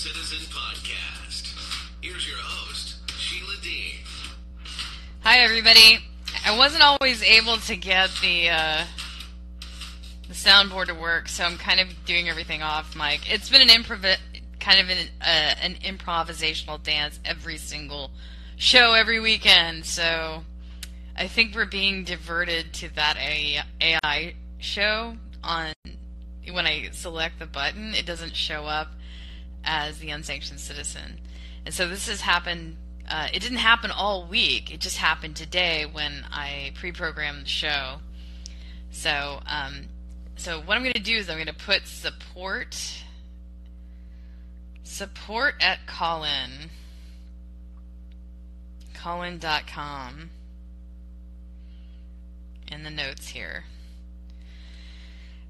Citizen Podcast. Here's your host, Sheila D. Hi, everybody. I wasn't always able to get the uh, the soundboard to work, so I'm kind of doing everything off mic. It's been an improv, kind of an uh, an improvisational dance every single show every weekend. So I think we're being diverted to that AI show on when I select the button, it doesn't show up as the unsanctioned citizen. And so this has happened. Uh, it didn't happen all week. It just happened today when I pre-programmed the show. So, um, so what I'm going to do is I'm going to put support support at Callin Callin.com in the notes here.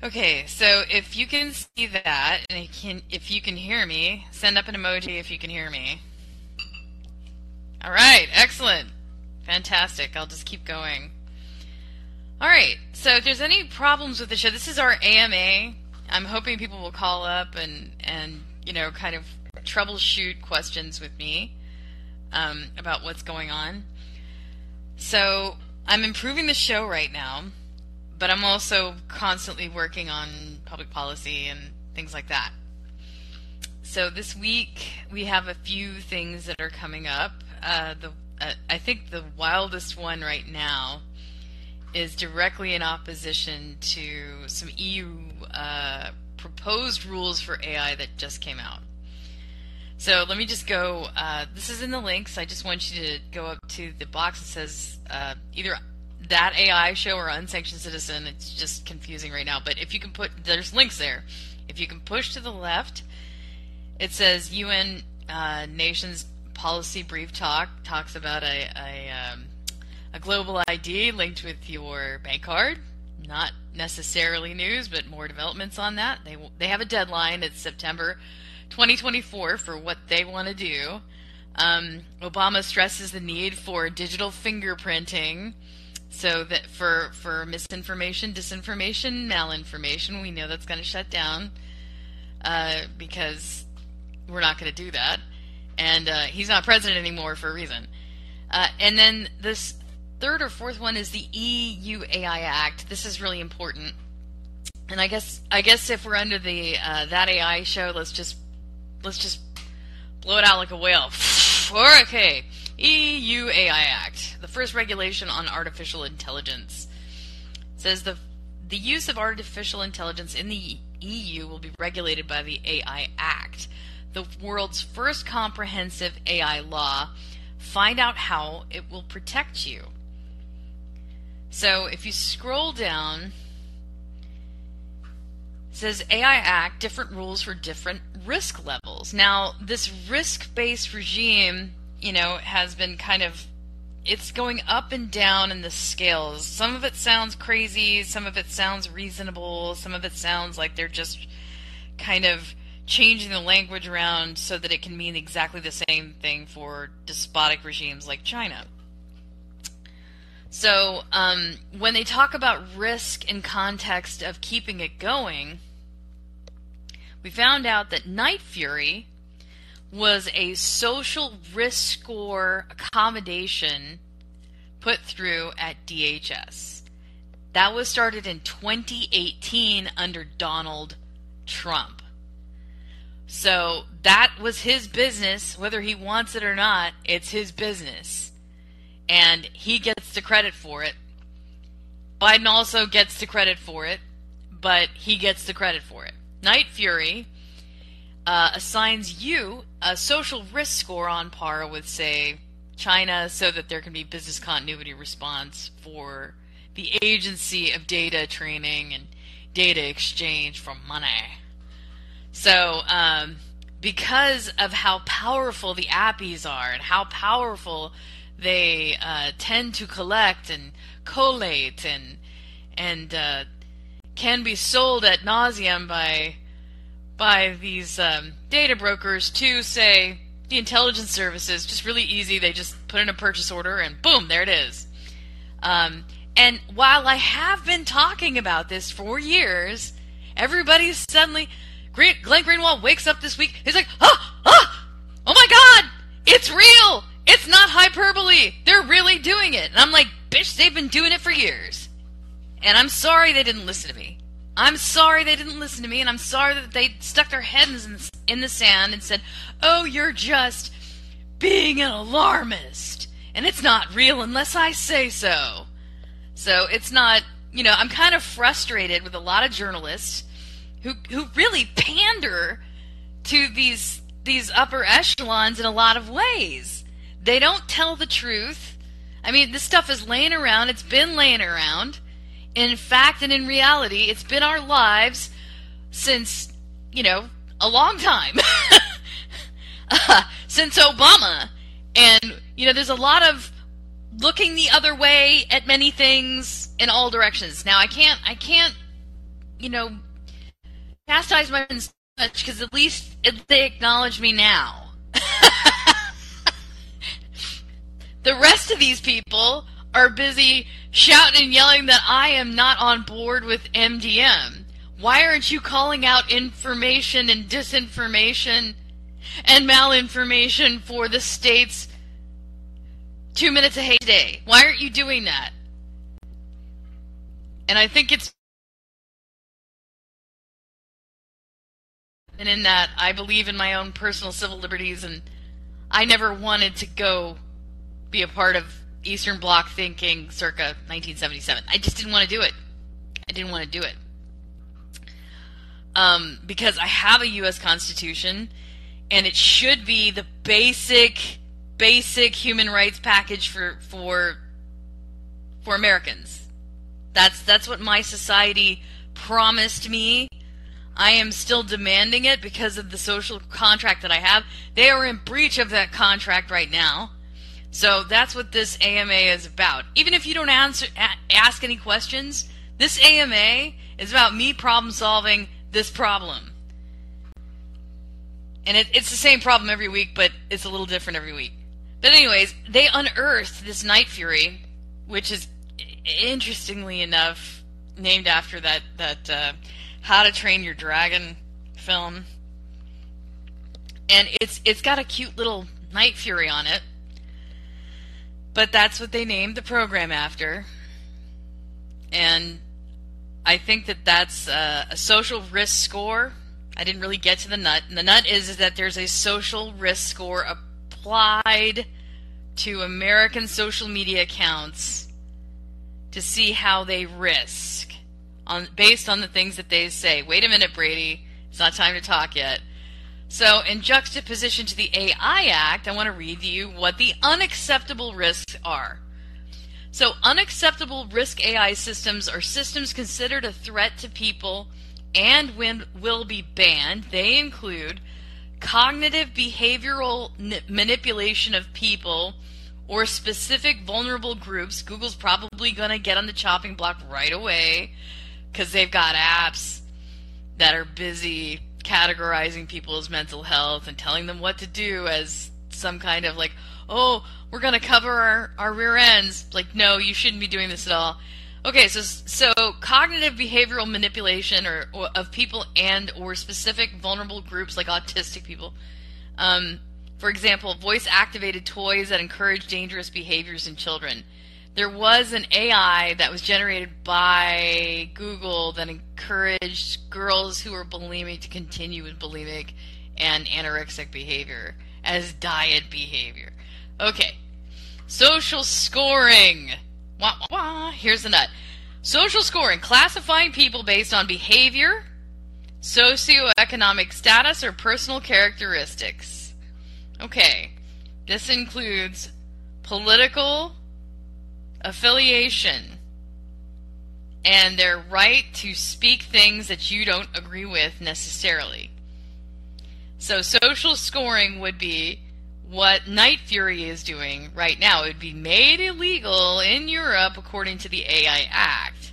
Okay, so if you can see that, and can, if you can hear me, send up an emoji if you can hear me. All right, excellent. Fantastic. I'll just keep going. All right, so if there's any problems with the show, this is our AMA. I'm hoping people will call up and, and you know, kind of troubleshoot questions with me um, about what's going on. So I'm improving the show right now but I'm also constantly working on public policy and things like that. So this week we have a few things that are coming up. Uh, the uh, I think the wildest one right now is directly in opposition to some EU uh, proposed rules for AI that just came out. So let me just go. Uh, this is in the links. I just want you to go up to the box that says uh, either that AI show or Unsanctioned Citizen. It's just confusing right now. But if you can put, there's links there. If you can push to the left, it says UN uh, Nations Policy Brief Talk talks about a a, um, a global ID linked with your bank card. Not necessarily news, but more developments on that. They they have a deadline. It's September 2024 for what they want to do. Um, Obama stresses the need for digital fingerprinting so that for for misinformation, disinformation, malinformation, we know that's going to shut down uh, because we're not going to do that. And uh, he's not president anymore for a reason. Uh, and then this third or fourth one is the EU AI Act. This is really important. And I guess I guess if we're under the uh, that AI show, let's just let's just blow it out like a whale. okay. EU AI Act, the first regulation on artificial intelligence, says the the use of artificial intelligence in the EU will be regulated by the AI Act, the world's first comprehensive AI law. Find out how it will protect you. So if you scroll down, says AI Act, different rules for different risk levels. Now, this risk based regime you know, has been kind of it's going up and down in the scales. Some of it sounds crazy, some of it sounds reasonable, some of it sounds like they're just kind of changing the language around so that it can mean exactly the same thing for despotic regimes like China. So, um, when they talk about risk in context of keeping it going, we found out that Night Fury, was a social risk score accommodation put through at DHS. That was started in 2018 under Donald Trump. So that was his business, whether he wants it or not, it's his business. And he gets the credit for it. Biden also gets the credit for it, but he gets the credit for it. Night Fury uh, assigns you a social risk score on par with, say, China, so that there can be business continuity response for the agency of data training and data exchange for money. So, um, because of how powerful the appies are and how powerful they uh, tend to collect and collate and and uh, can be sold at nauseum by by these um, data brokers to say the intelligence services. Just really easy. They just put in a purchase order and boom, there it is. Um, and while I have been talking about this for years, everybody's suddenly. Glenn Greenwald wakes up this week. He's like, oh, oh, oh my God, it's real. It's not hyperbole. They're really doing it. And I'm like, bitch, they've been doing it for years. And I'm sorry they didn't listen to me. I'm sorry they didn't listen to me, and I'm sorry that they stuck their heads in, in the sand and said, oh, you're just being an alarmist. And it's not real unless I say so. So it's not, you know, I'm kind of frustrated with a lot of journalists who, who really pander to these, these upper echelons in a lot of ways. They don't tell the truth. I mean, this stuff is laying around. It's been laying around in fact and in reality, it's been our lives since, you know, a long time. uh, since Obama. And, you know, there's a lot of looking the other way at many things in all directions. Now, I can't, I can't, you know, chastise my friends much because at least they acknowledge me now. the rest of these people are busy shouting and yelling that I am not on board with MDM. Why aren't you calling out information and disinformation and malinformation for the state's two minutes a day? Why aren't you doing that? And I think it's and in that I believe in my own personal civil liberties and I never wanted to go be a part of Eastern Bloc thinking circa 1977. I just didn't want to do it. I didn't want to do it. Um, because I have a U.S. Constitution, and it should be the basic, basic human rights package for for for Americans. That's that's what my society promised me. I am still demanding it because of the social contract that I have. They are in breach of that contract right now. So that's what this AMA is about. Even if you don't answer, ask any questions, this AMA is about me problem solving this problem. And it, it's the same problem every week, but it's a little different every week. But anyways, they unearthed this Night Fury, which is interestingly enough named after that that uh, How to Train Your Dragon film, and it's it's got a cute little Night Fury on it but that's what they named the program after. And I think that that's a, a social risk score. I didn't really get to the nut. And the nut is, is that there's a social risk score applied to American social media accounts to see how they risk on based on the things that they say. Wait a minute, Brady. It's not time to talk yet. So, in juxtaposition to the AI Act, I want to read you what the unacceptable risks are. So, unacceptable risk AI systems are systems considered a threat to people and when will be banned. They include cognitive behavioral manipulation of people or specific vulnerable groups. Google's probably going to get on the chopping block right away because they've got apps that are busy categorizing people's mental health and telling them what to do as some kind of like, oh, we're going to cover our, our rear ends. Like, no, you shouldn't be doing this at all. Okay, so so cognitive behavioral manipulation or, or of people and or specific vulnerable groups like autistic people. Um, for example, voice activated toys that encourage dangerous behaviors in children there was an AI that was generated by Google that encouraged girls who were bulimic to continue with bulimic and anorexic behavior as diet behavior. Okay, social scoring. Wah, wah, wah. Here's the nut. Social scoring, classifying people based on behavior, socioeconomic status, or personal characteristics. Okay, this includes political, affiliation and their right to speak things that you don't agree with necessarily. So social scoring would be what Night Fury is doing right now. It would be made illegal in Europe according to the AI Act.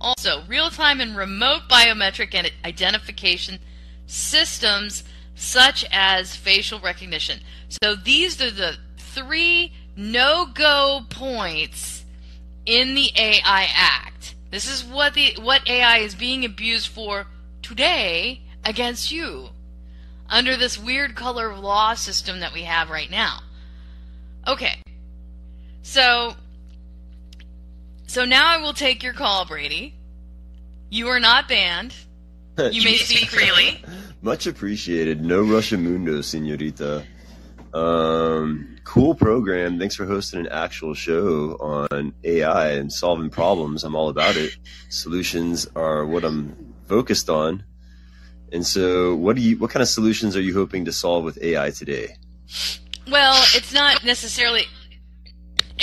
Also, real-time and remote biometric and identification systems such as facial recognition. So these are the three no-go points in the AI Act. This is what the what AI is being abused for today against you under this weird color of law system that we have right now. Okay. So so now I will take your call, Brady. You are not banned. You may speak freely. Much appreciated. No Russian Mundo, senorita. Um, cool program. Thanks for hosting an actual show on AI and solving problems. I'm all about it. Solutions are what I'm focused on. And so, what do you? What kind of solutions are you hoping to solve with AI today? Well, it's not necessarily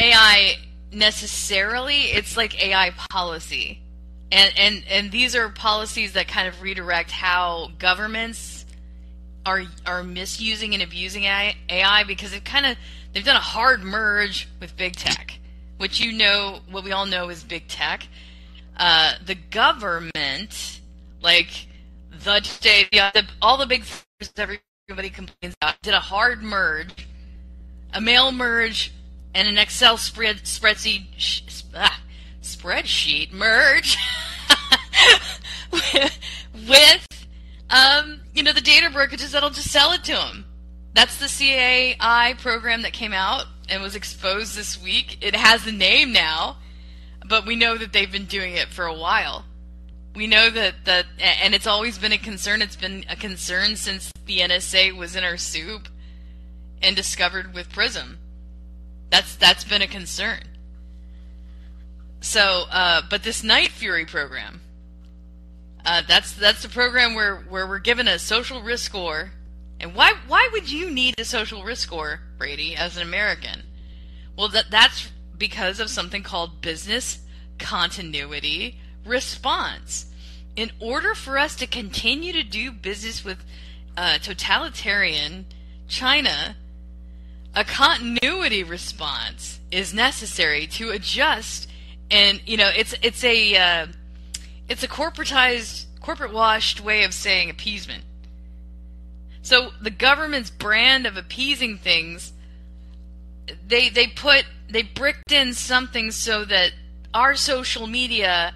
AI necessarily. It's like AI policy, and and and these are policies that kind of redirect how governments are are misusing and abusing AI, because it kind of they've done a hard merge with big tech, which you know what we all know is big tech. Uh, the government, like the state, the, all the big everybody complains about, did a hard merge, a mail merge, and an Excel spread spreadsheet sh, ah, spreadsheet merge with, with um, you know the data brokerages that'll just sell it to them. That's the CAI program that came out and was exposed this week. It has a name now, but we know that they've been doing it for a while. We know that that, and it's always been a concern. It's been a concern since the NSA was in our soup and discovered with Prism. That's that's been a concern. So, uh, but this Night Fury program, uh, that's that's the program where where we're given a social risk score. And why why would you need a social risk score, Brady, as an American? Well, that that's because of something called business continuity response. In order for us to continue to do business with uh, totalitarian China, a continuity response is necessary to adjust. And you know, it's it's a uh, it's a corporatized, corporate washed way of saying appeasement. So the government's brand of appeasing things, they they put they bricked in something so that our social media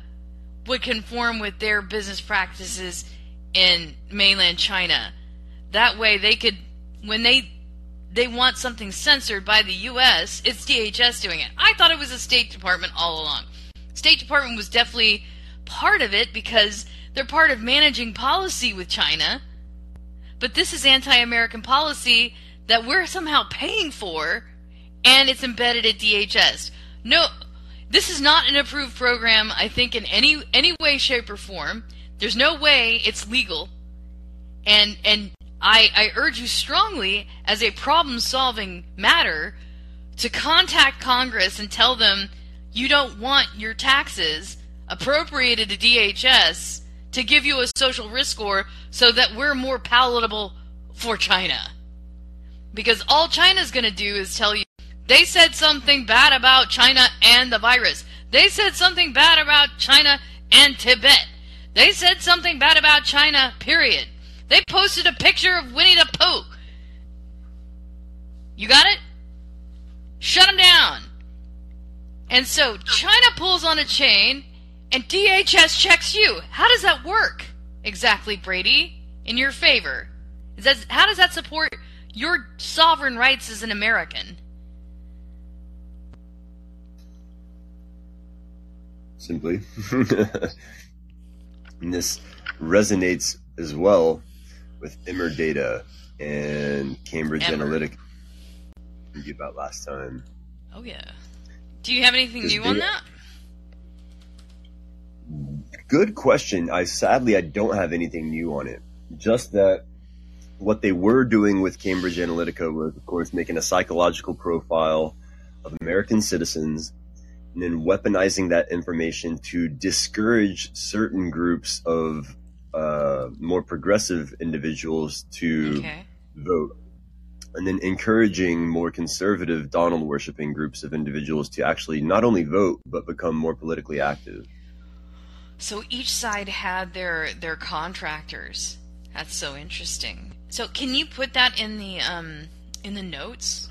would conform with their business practices in mainland China. That way they could when they they want something censored by the US, it's DHS doing it. I thought it was the State Department all along. State Department was definitely part of it because they're part of managing policy with China. But this is anti American policy that we're somehow paying for, and it's embedded at DHS. No, this is not an approved program, I think, in any any way, shape, or form. There's no way it's legal. And and I, I urge you strongly, as a problem solving matter, to contact Congress and tell them you don't want your taxes appropriated to DHS to give you a social risk score so that we're more palatable for China. Because all China's going to do is tell you they said something bad about China and the virus. They said something bad about China and Tibet. They said something bad about China, period. They posted a picture of Winnie the Pooh. You got it? Shut them down. And so China pulls on a chain and DHS checks you. How does that work exactly, Brady? In your favor? Is that, how does that support your sovereign rights as an American? Simply. and this resonates as well with Emerdata and Cambridge Emmer. Analytica. About last time. Oh yeah. Do you have anything new on that? Good question. I sadly I don't have anything new on it. Just that what they were doing with Cambridge Analytica was, of course, making a psychological profile of American citizens and then weaponizing that information to discourage certain groups of uh, more progressive individuals to Okay. vote. And then encouraging more conservative Donald worshipping groups of individuals to actually not only vote, but become more politically active. So each side had their their contractors. That's so interesting. So can you put that in the um in the notes?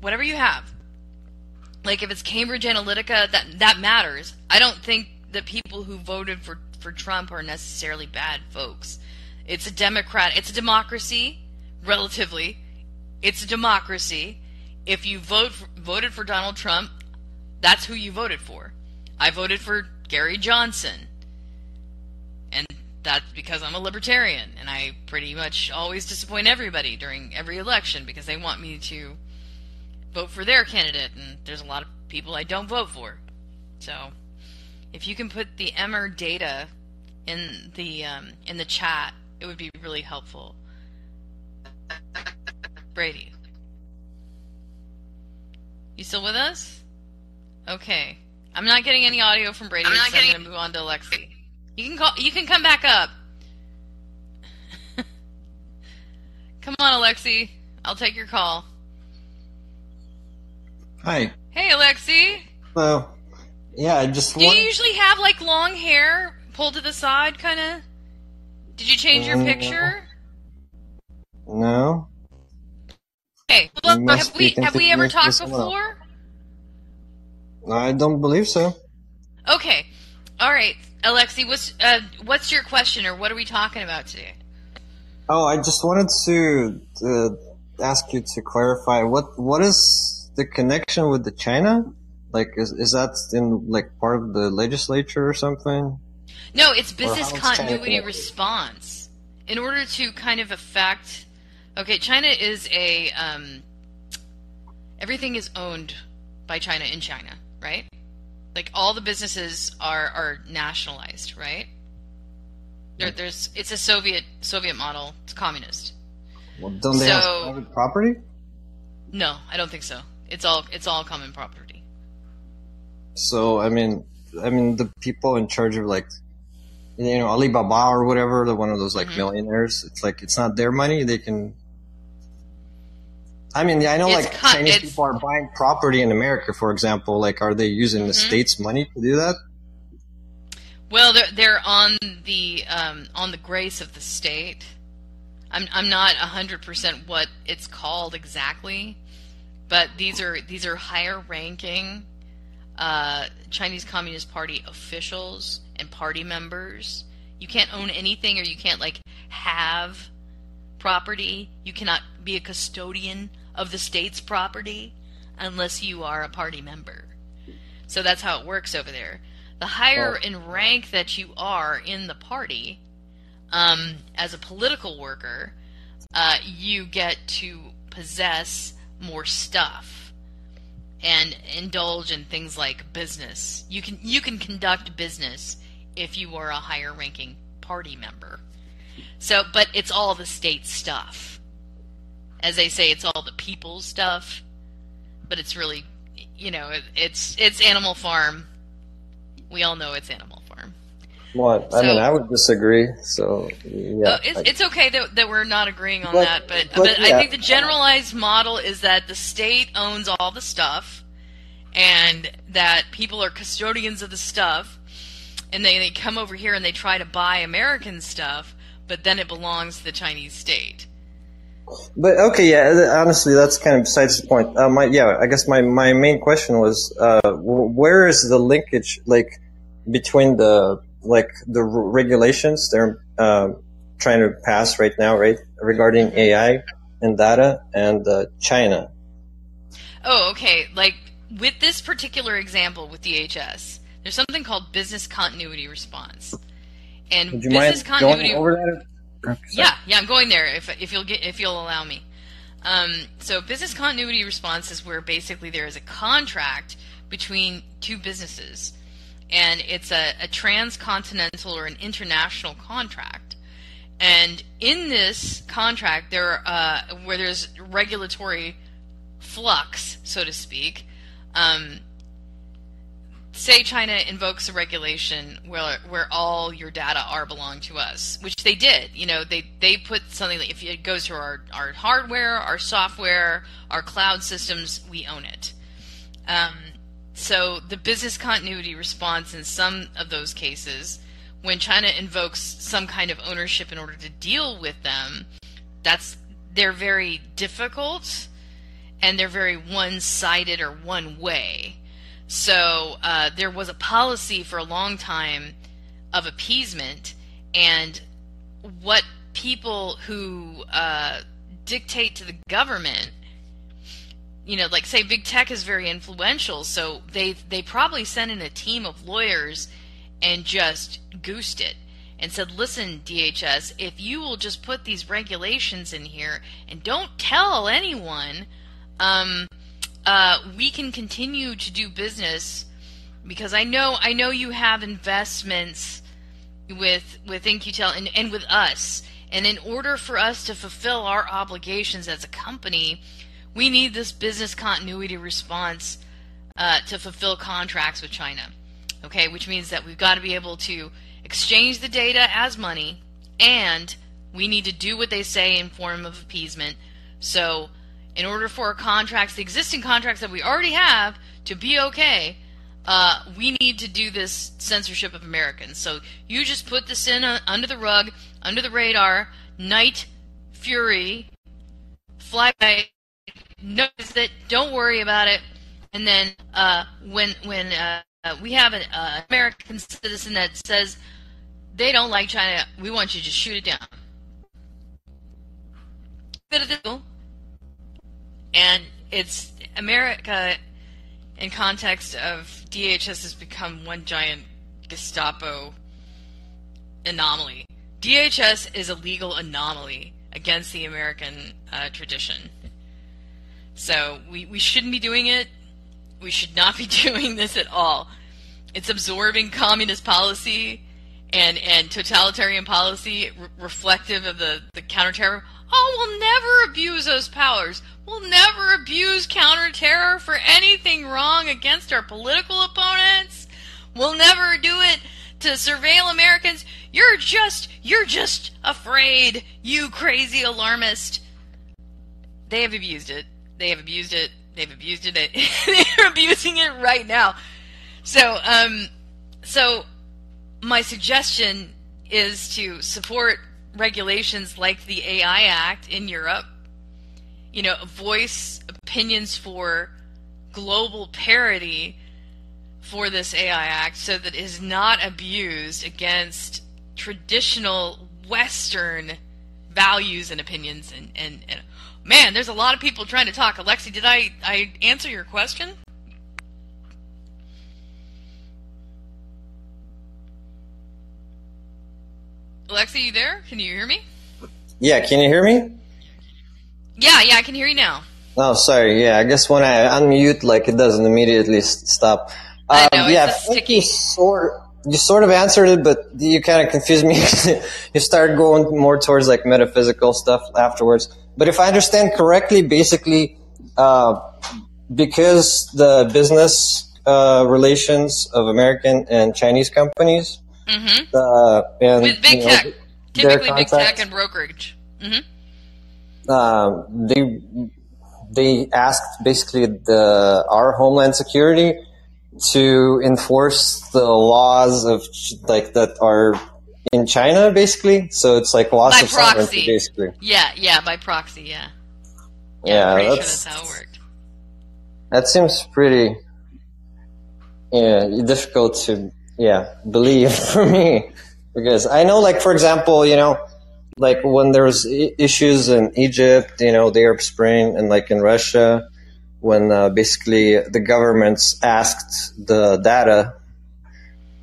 Whatever you have. Like if it's Cambridge Analytica, that that matters. I don't think the people who voted for for Trump are necessarily bad folks. It's a democrat. It's a democracy, relatively. It's a democracy, if you vote for, voted for Donald Trump, that's who you voted for. I voted for Gary Johnson. That's because I'm a libertarian and I pretty much always disappoint everybody during every election because they want me to vote for their candidate and there's a lot of people I don't vote for. So, if you can put the Emerdata in the um, in the chat, it would be really helpful. Brady, you still with us? Okay, I'm not getting any audio from Brady, I'm so I'm going to move on to Alexi. You can call. You can come back up. come on, Alexi. I'll take your call. Hi. Hey, Alexi. Well, yeah, I just Do you usually have like long hair pulled to the side, kind of? Did you change your Uh, picture? No. Okay. Well, have we have we ever talked before? I don't believe so. Okay. All right, Alexi. What's uh, what's your question, or what are we talking about today? Oh, I just wanted to uh, ask you to clarify what what is the connection with the China? Like, is is that in like part of the legislature or something? No, it's business it's China continuity response. In order to kind of affect, okay, China is a um, everything is owned by China in China, right? Like all the businesses are are nationalized, right? There, there's it's a Soviet Soviet model. It's communist. Well, don't they So- have private property? No, I don't think so. It's all it's all common property. So I mean, I mean the people in charge of like, you know, Alibaba or whatever, the one of those like Mhm. millionaires. It's like it's not their money. They can. I mean, I know It's like Chinese people are buying property in America, for example. Like, are they using the Mhm. state's money to do that? Well, they're they're on the um, on the grace of the state. I'm I'm not hundred percent what it's called exactly, but these are these are higher ranking uh, Chinese Communist Party officials and party members. You can't own anything, or you can't like have property. You cannot be a custodian of the state's property unless you are a party member. So that's how it works over there. The higher Oh. in rank that you are in the party, um, as a political worker, uh, you get to possess more stuff and indulge in things like business. You can you can conduct business if you are a higher ranking party member. So, but it's all the state stuff. As they say, it's all the people's stuff, but it's really, you know, it, it's it's Animal Farm. We all know it's Animal Farm. Well, I So- mean, I would disagree. So yeah, Uh, it's, it's okay that, that we're not agreeing on But- that, but, but but, I think the generalized model is that the state owns all the stuff, and that people are custodians of the stuff, and they, they come over here and they try to buy American stuff, but then it belongs to the Chinese state. But okay, yeah. Honestly, that's kind of besides the point. Uh, my yeah, I guess my my main question was, uh, where is the linkage like between the like the regulations they're uh, trying to pass right now, right, regarding AI and data and uh, China? Oh, okay. Like with this particular example with DHS, there's something called business continuity response, and business continuity. Yeah, yeah, I'm going there if if you'll get if you'll allow me. Um, so business continuity response is where basically there is a contract between two businesses, and it's a, a transcontinental or an international contract. And in this contract, there uh, where there's regulatory flux, so to speak. Um, say China invokes a regulation where where all your data are belong to us, which they did. You know, they they put something like if it goes to our our hardware, our software, our cloud systems, we own it. Um, so the business continuity response in some of those cases, when China invokes some kind of ownership in order to deal with them, that's they're very difficult and they're very one-sided or one way. So uh, there was a policy for a long time of appeasement, and what people who uh, dictate to the government you know, like say big tech is very influential, so they they probably sent in a team of lawyers and just goosed it and said, "Listen, DHS, if you will just put these regulations in here and don't tell anyone, um, uh, we can continue to do business because I know I know you have investments with with In-Q-Tel and, and with us, and in order for us to fulfill our obligations as a company." we need this business continuity response uh, to fulfill contracts with China. Okay, which means that we've got to be able to exchange the data as money, and we need to do what they say in form of appeasement. So, in order for our contracts, the existing contracts that we already have, to be okay, uh, we need to do this censorship of Americans. So you just put this in uh, under the rug, under the radar. Night Fury, Fly by, notice it. Don't worry about it. And then uh, when when uh, we have an uh, American citizen that says they don't like China, we want you to shoot it down. And it's America in context of DHS has become one giant Gestapo anomaly. DHS is a legal anomaly against the American uh, tradition. So we, we shouldn't be doing it. We should not be doing this at all. It's absorbing communist policy and, and totalitarian policy re- reflective of the, the counterterror. Oh, we'll never abuse those powers. We'll never abuse counterterror for anything wrong against our political opponents. We'll never do it to surveil Americans. You're just, you're just afraid, you crazy alarmist. They have abused it. They have abused it. They've abused it. They're abusing it right now. So, um, so my suggestion is to support regulations like the AI Act in Europe. You know, voice opinions for global parity for this AI Act so that it is not abused against traditional Western values and opinions and, and, and Man, there's a lot of people trying to talk. Alexi, did I, I answer your question? Alexi, you there? Can you hear me? Yeah, can you hear me? Yeah, yeah, I can hear you now. Oh, sorry. Yeah, I guess when I unmute, like it doesn't immediately stop. Um, I know, yeah, it's sticky. You sort, you sort of answered it, but you kind of confused me. you started going more towards like metaphysical stuff afterwards. But if I understand correctly, basically, uh, because the business uh, relations of American and Chinese companies, mm-hmm. uh, and with big you know, tech, typically big tech and brokerage. Mm-hmm. um, they they asked basically the our homeland security to enforce the laws of like that are in China, basically. So it's like loss By of sovereignty, basically. Yeah, yeah, by proxy, yeah. Yeah, I'm pretty sure that's, that's how it worked. that seems pretty yeah difficult to yeah believe for me because I know, like for example, you know, like when there's I- issues in Egypt, you know, the Arab Spring, and like in Russia, when uh, basically the governments asked the data,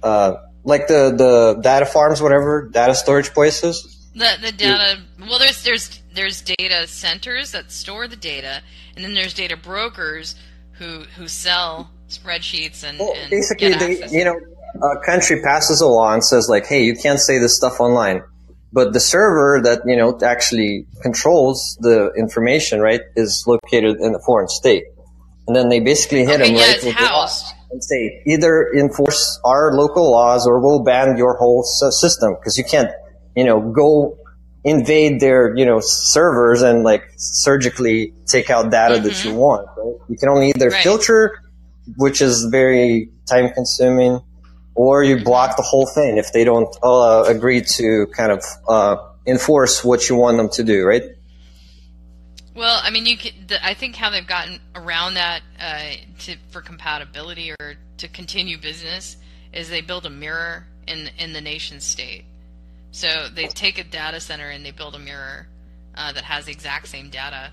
uh, like the the data farms, whatever data storage places. The the data. Well, there's there's there's data centers that store the data, and then there's data brokers who who sell spreadsheets and, Well, and basically, they, you know, a country passes a law and says like, "Hey, you can't say this stuff online," but the server that you know actually controls the information, right, is located in a foreign state, and then they basically hit okay, them yeah, right it's with the housed. and say either enforce our local laws or we'll ban your whole s- system because you can't, you know, go invade their you know servers and like surgically take out data that you want. Right? You can only either Mm-hmm. Right. filter, which is very time consuming, or you block the whole thing if they don't uh, agree to kind of uh, enforce what you want them to do. Right? Well, I mean, you could. The, I think how they've gotten around that uh, to for compatibility or to continue business is they build a mirror in in the nation state. So they take a data center and they build a mirror uh, that has the exact same data,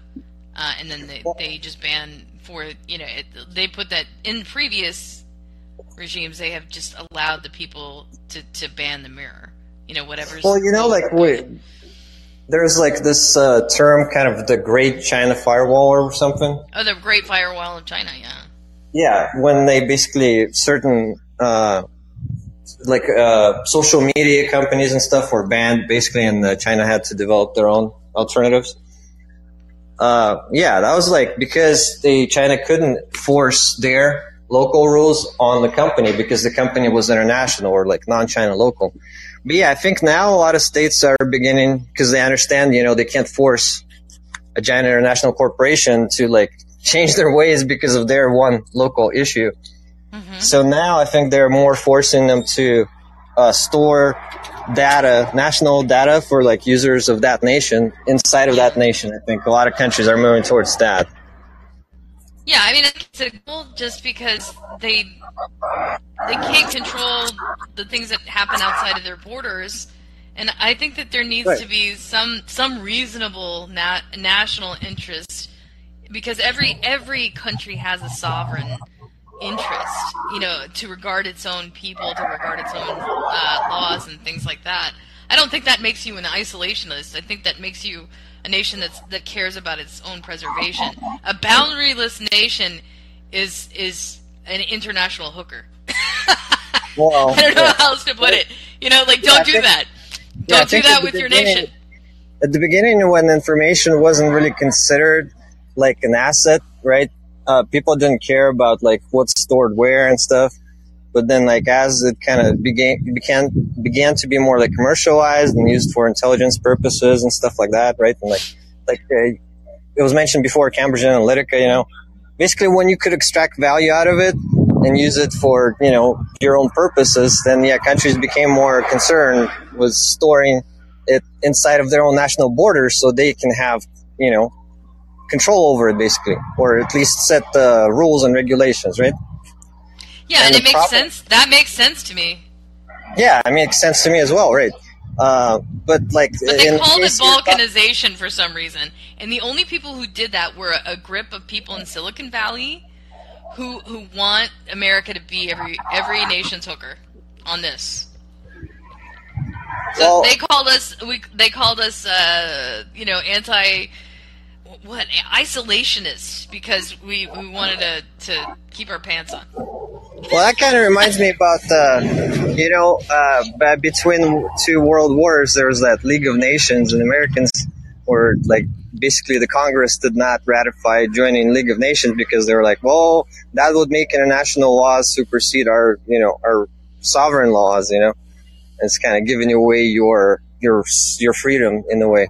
uh, and then they, they just ban for you know it, they put that in previous regimes they have just allowed the people to to ban the mirror. You know whatever's. Well, you know, like wait, there's like this uh, term, kind of the Great China Firewall or something. Oh, the Great Firewall of China, yeah. Yeah, when they basically certain uh, like uh, social media companies and stuff were banned basically, and uh, China had to develop their own alternatives. Uh, yeah, that was like because they China couldn't force their local rules on the company because the company was international or like non-China local. But yeah, I think now a lot of states are beginning because they understand, you know, they can't force a giant international corporation to like change their ways because of their one local issue. Mm-hmm. So now I think they're more forcing them to uh, store data, national data for like users of that nation inside of that nation. I think a lot of countries are moving towards that. Yeah, I mean it's a goal just because they they can't control the things that happen outside of their borders, and I think that there needs Right. to be some some reasonable na- national interest because every every country has a sovereign interest, you know, to regard its own people, to regard its own uh, laws and things like that. I don't think that makes you an isolationist. I think that makes you a nation that's that cares about its own preservation. A boundaryless nation is is an international hooker. Well, I don't know yeah. how else to put it. You know, like don't do think- that. Don't do that with your nation. At the beginning, when information wasn't really considered like an asset, right? Uh, people didn't care about like what's stored where and stuff. But then, like as it kind of began began began to be more like commercialized and used for intelligence purposes and stuff like that, right? And like like uh, it was mentioned before, Cambridge Analytica, you know, basically when you could extract value out of it and use it for you know your own purposes, then yeah, countries became more concerned with storing it inside of their own national borders so they can have you know control over it basically, or at least set the rules and regulations, right? Yeah, and and it makes problem- sense. That makes sense to me. Yeah, I mean, it makes sense to me as well, right? Uh, but like, But they in called it case balkanization for some reason, and the only people who did that were a, a grip of people in Silicon Valley, who who want America to be every every nation's hooker on this. So Well- they called us we they called us uh, you know anti what isolationists because we, we wanted to, to keep our pants on. Well, that kind of reminds me about uh, you know, uh, between two world wars, there was that League of Nations, and Americans were like basically the Congress did not ratify joining League of Nations because they were like, well, that would make international laws supersede our you know our sovereign laws. You know, it's kind of giving away your your your freedom in a way.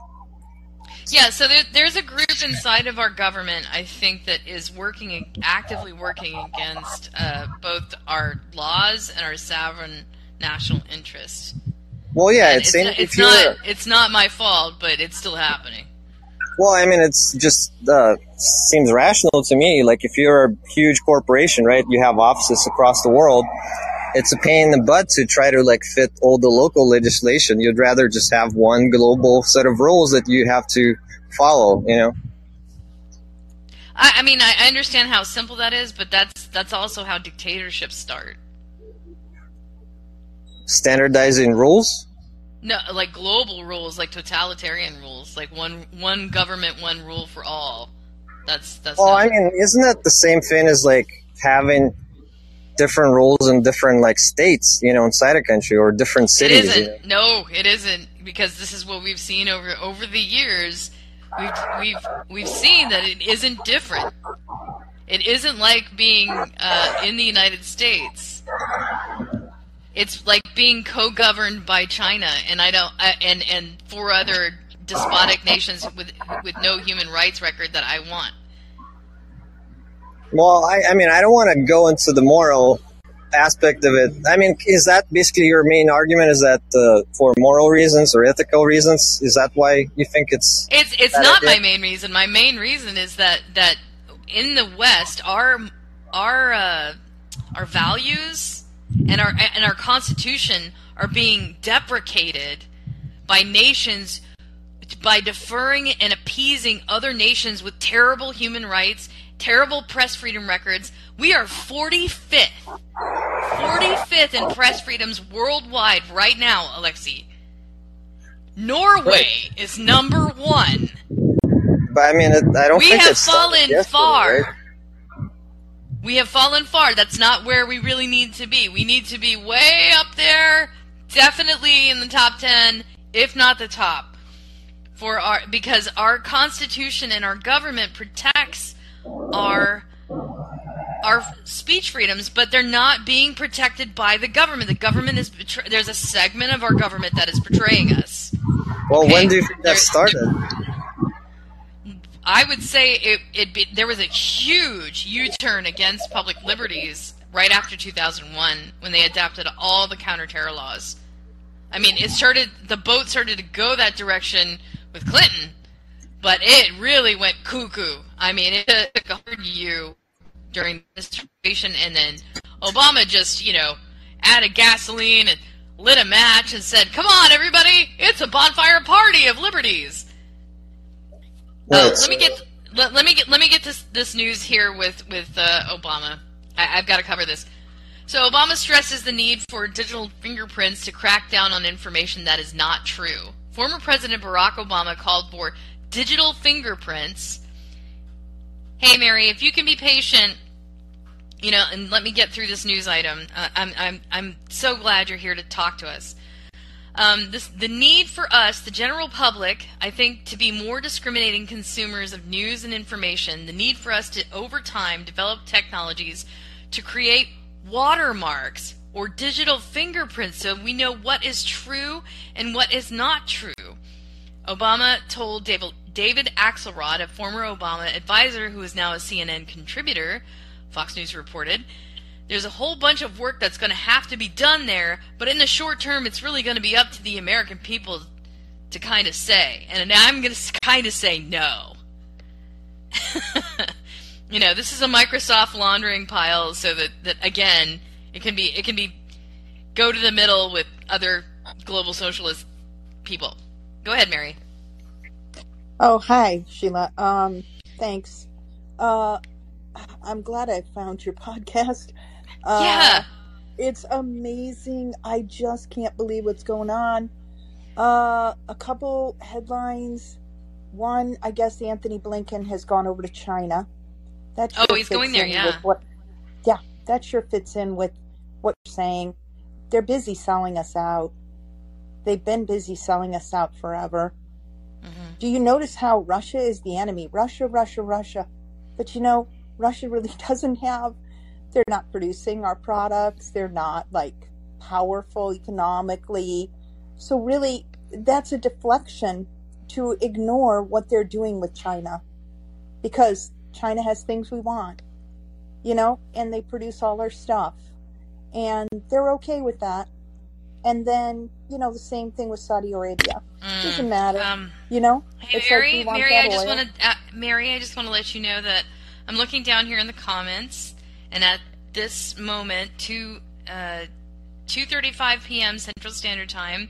Yeah, so there, there's a group inside of our government, I think, that is working actively working against uh, both our laws and our sovereign national interest. Well, yeah, And it's, it's, not, it's not it's not my fault, but it's still happening. Well, I mean, it's just uh, seems rational to me. Like if you're a huge corporation, right? You have offices across the world. It's a pain in the butt to try to like fit all the local legislation. You'd rather just have one global set of rules that you have to follow. You know? I, I mean, I, I understand how simple that is, but that's that's also how dictatorships start. Standardizing rules. No, like global rules, like totalitarian rules, like one one government, one rule for all. That's that's. Well, I mean, isn't that the same thing as like having different rules in different like states, you know, inside a country or different It cities? you isn't. No, it isn't because this is what we've seen over over the years. We've we've we've seen that it isn't different. It isn't like being uh, in the United States. It's like being co-governed by China, and I don't, uh, and and four other despotic nations with with no human rights record that I want. Well, I, I mean, I don't want to go into the moral aspect of it. I mean, is that basically your main argument? Is that uh, for moral reasons or ethical reasons? Is that why you think it's? It's it's not idea? my main reason. My main reason is that that in the West, our our uh, our values and our and our constitution are being deprecated by nations by deferring and appeasing other nations with terrible human rights terrible press freedom records. We are 45th. 45th in press freedoms worldwide right now, Alexi. Norway is number one. But I mean, it, I don't think We have fallen yesterday, far. right? We have fallen far. That's not where we really need to be. We need to be way up there, definitely in the top 10, if not the top. For our because our constitution and our government protects our our speech freedoms, but they're not being protected by the government. The government is betray- there's a segment of our government that is betraying us. Well, Okay, when do you think that started? I would say it, it be, there was a huge U-turn against public liberties right after 2001 when they adopted all the counter-terror laws. I mean, it started the boat started to go that direction with Clinton, but it really went cuckoo. I mean, it took a hundred you during this administration, and then Obama just you know added gasoline and lit a match and said, "Come on, everybody, it's a bonfire party of liberties." Uh, let me get let, let me get let me get this this news here with with uh, Obama. I, I've got to cover this. So Obama stresses the need for digital fingerprints to crack down on information that is not true. Former President Barack Obama called for digital fingerprints. Hey Mary, if you can be patient, you know, and let me get through this news item. Uh, I'm I'm I'm so glad you're here to talk to us. Um, this, the need for us, the general public, I think, to be more discriminating consumers of news and information, the need for us to, over time, develop technologies to create watermarks or digital fingerprints so we know what is true and what is not true. Obama told David, David Axelrod, a former Obama advisor who is now a CNN contributor, Fox News reported, there's a whole bunch of work that's going to have to be done there, but in the short term, it's really going to be up to the American people to kind of say. And I'm going to kind of say no. you know, this is a Microsoft laundering pile, so that, that again, it can be it can be go to the middle with other global socialist people. Go ahead, Mary. Oh, hi, Sheila. Um, thanks. Uh, I'm glad I found your podcast. Uh, yeah. It's amazing. I just can't believe what's going on. Uh, a couple headlines. One, I guess Antony Blinken has gone over to China. That Oh, he's going there, yeah. What, yeah, that sure fits in with what you're saying. They're busy selling us out. They've been busy selling us out forever. hmm Do you notice how Russia is the enemy? Russia, Russia, Russia. But you know, Russia really doesn't have, they're not producing our products. They're not like powerful economically. So, really, that's a deflection to ignore what they're doing with China because China has things we want, you know, and they produce all our stuff. And they're okay with that. And then, you know, the same thing with Saudi Arabia. Doesn't matter, Um, you know? Hey like Mary, we Mary, I just want to, uh, Mary, I just want to let you know that I'm looking down here in the comments, and at this moment, two uh, 2:35 p.m. Central Standard Time,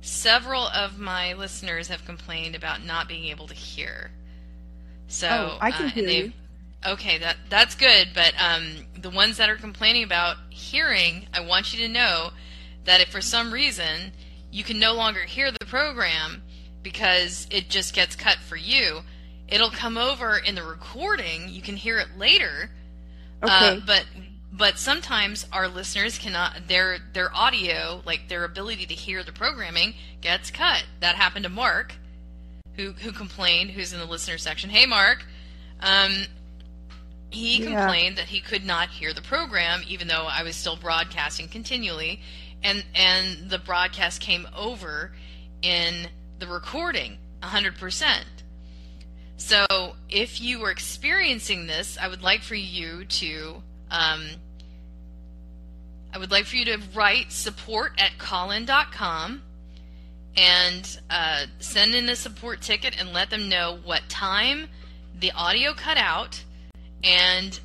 several of my listeners have complained about not being able to hear. So Oh, I can uh, hear you. Okay, that that's good, but um, the ones that are complaining about hearing, I want you to know that if for some reason you can no longer hear the program because it just gets cut for you, it'll come over in the recording. You can hear it later, uh, Okay. but but sometimes our listeners cannot their their audio, like their ability to hear the programming, gets cut. That happened to Mark, who who complained, who's in the listener section. Hey, Mark. Um, he Yeah. complained that he could not hear the program, even though I was still broadcasting continually, and and the broadcast came over in the recording, hundred percent. So if you were experiencing this, I would like for you to um, I would like for you to write support at callin.com and uh, send in a support ticket and let them know what time the audio cut out and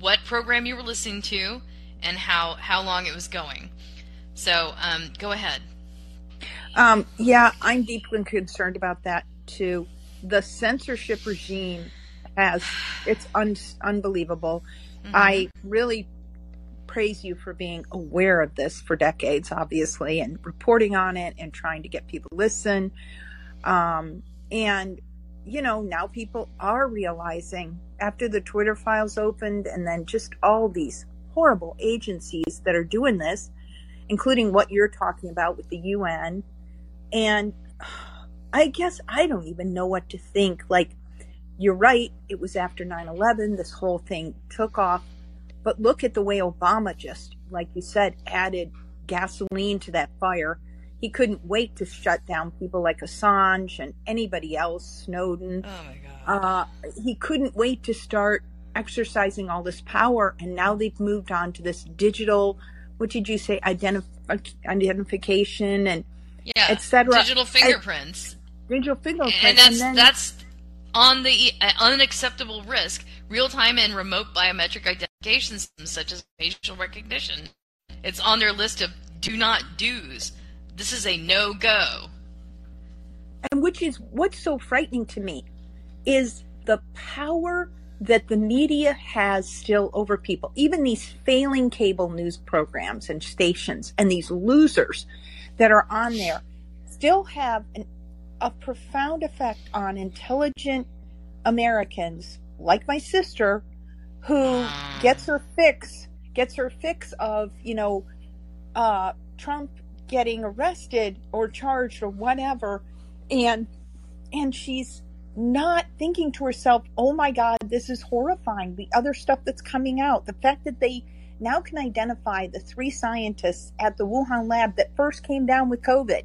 what program you were listening to and how, how long it was going. So um, go ahead. Um, yeah, I'm deeply concerned about that too. The censorship regime has. It's un- unbelievable. Mhm. I really praise you for being aware of this for decades, obviously, and reporting on it and trying to get people to listen. Um, and, you know, now people are realizing after the Twitter files opened and then just all these horrible agencies that are doing this, including what you're talking about with the UN. And I guess I don't even know what to think. Like, you're right, it was after 9 11, this whole thing took off. But look at the way Obama just, like you said, added gasoline to that fire. He couldn't wait to shut down people like Assange and anybody else, Snowden. Oh my god. Uh, he couldn't wait to start exercising all this power, and now they've moved on to this digital. What did you say? Identif- identification and yeah. et cetera. Digital fingerprints. digital fingerprints, and that's then, that's on the uh, unacceptable risk real-time and remote biometric identification systems such as facial recognition it's on their list of do not do's this is a no-go and which is what's so frightening to me is the power that the media has still over people. Even these failing cable news programs and stations and these losers that are on there still have an, a profound effect on intelligent americans like my sister who gets her fix gets her fix of you know uh, trump getting arrested or charged or whatever. And and she's not thinking to herself oh my god this is horrifying the other stuff that's coming out. The fact that they now can identify the three scientists at the wuhan lab that first came down with covid.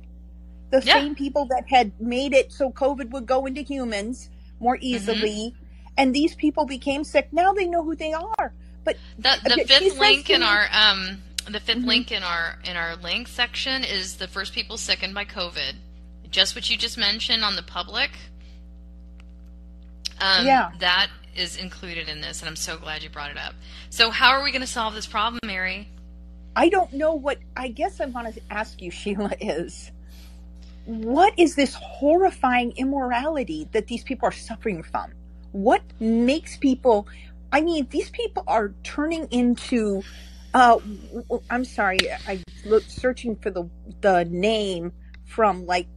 The Yeah. same people that had made it so covid would go into humans more easily. And these people became sick. Now they know who they are. But the, the fifth link in me- our um the 5th Mhm. link in our in our link section is the first people sickened by covid. Just what you just mentioned on the public um, Yeah. that is included in this and i'm so glad you brought it up so how are we going to solve this problem mary I don't know what I guess I want to ask you, Sheila, is what is this horrifying immorality that these people are suffering from? What makes people I mean, these people are turning into uh I'm sorry, I looked searching for the the name from like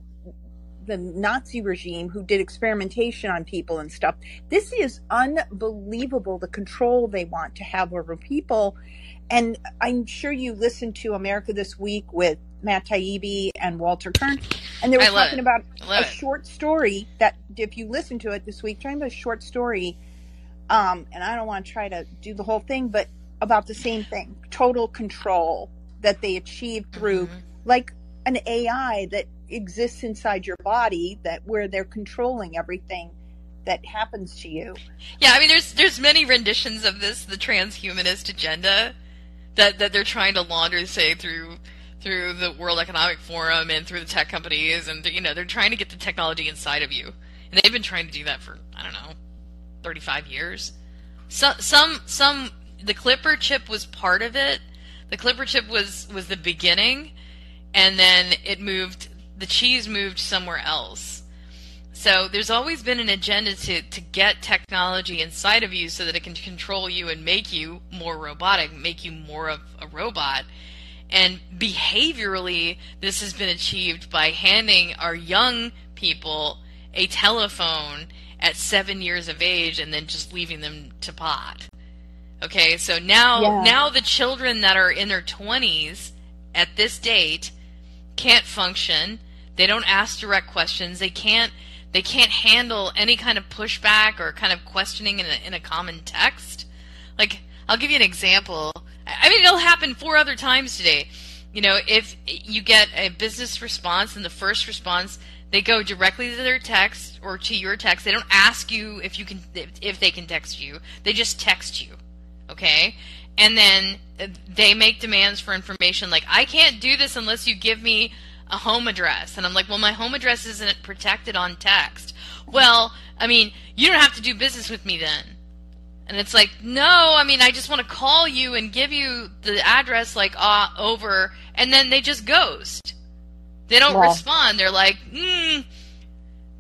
the Nazi regime who did experimentation on people and stuff. This is unbelievable the control they want to have over people. And I'm sure you listened to America This Week with Matt Taibbi and Walter Kirn, and they were talking it. about a it. short story that, if you listen to it this week, talking about a short story. Um, and I don't want to try to do the whole thing, but about the same thing total control that they achieved through Mhm. like an AI that exists inside your body that where they're controlling everything that happens to you. Yeah, I mean, there's there's many renditions of this, the transhumanist agenda, that that they're trying to launder, say through through the World Economic Forum and through the tech companies, and you know they're trying to get the technology inside of you, and they've been trying to do that for I don't know, 35 years. So, some some the Clipper chip was part of it. The Clipper chip was was the beginning, and then it moved. The cheese moved somewhere else. So there's always been an agenda to, to get technology inside of you so that it can control you and make you more robotic, make you more of a robot. And behaviorally, this has been achieved by handing our young people a telephone at seven years of age and then just leaving them to pot. Okay, so now Yeah. now the children that are in their 20s at this date can't function. They don't ask direct questions. They can't they can't handle any kind of pushback or kind of questioning in a, in a common text. Like I'll give you an example. I mean, it'll happen four other times today. You know, if you get a business response and the first response they go directly to their text or to your text. They don't ask you if you can if they can text you. They just text you. Okay? And then they make demands for information like I can't do this unless you give me a home address. And I'm like, "Well, my home address isn't protected on text." Well, I mean, you don't have to do business with me then. And it's like, no, I mean, I just want to call you and give you the address, like, uh, over, and then they just ghost. They don't Yeah. respond. They're like, hmm,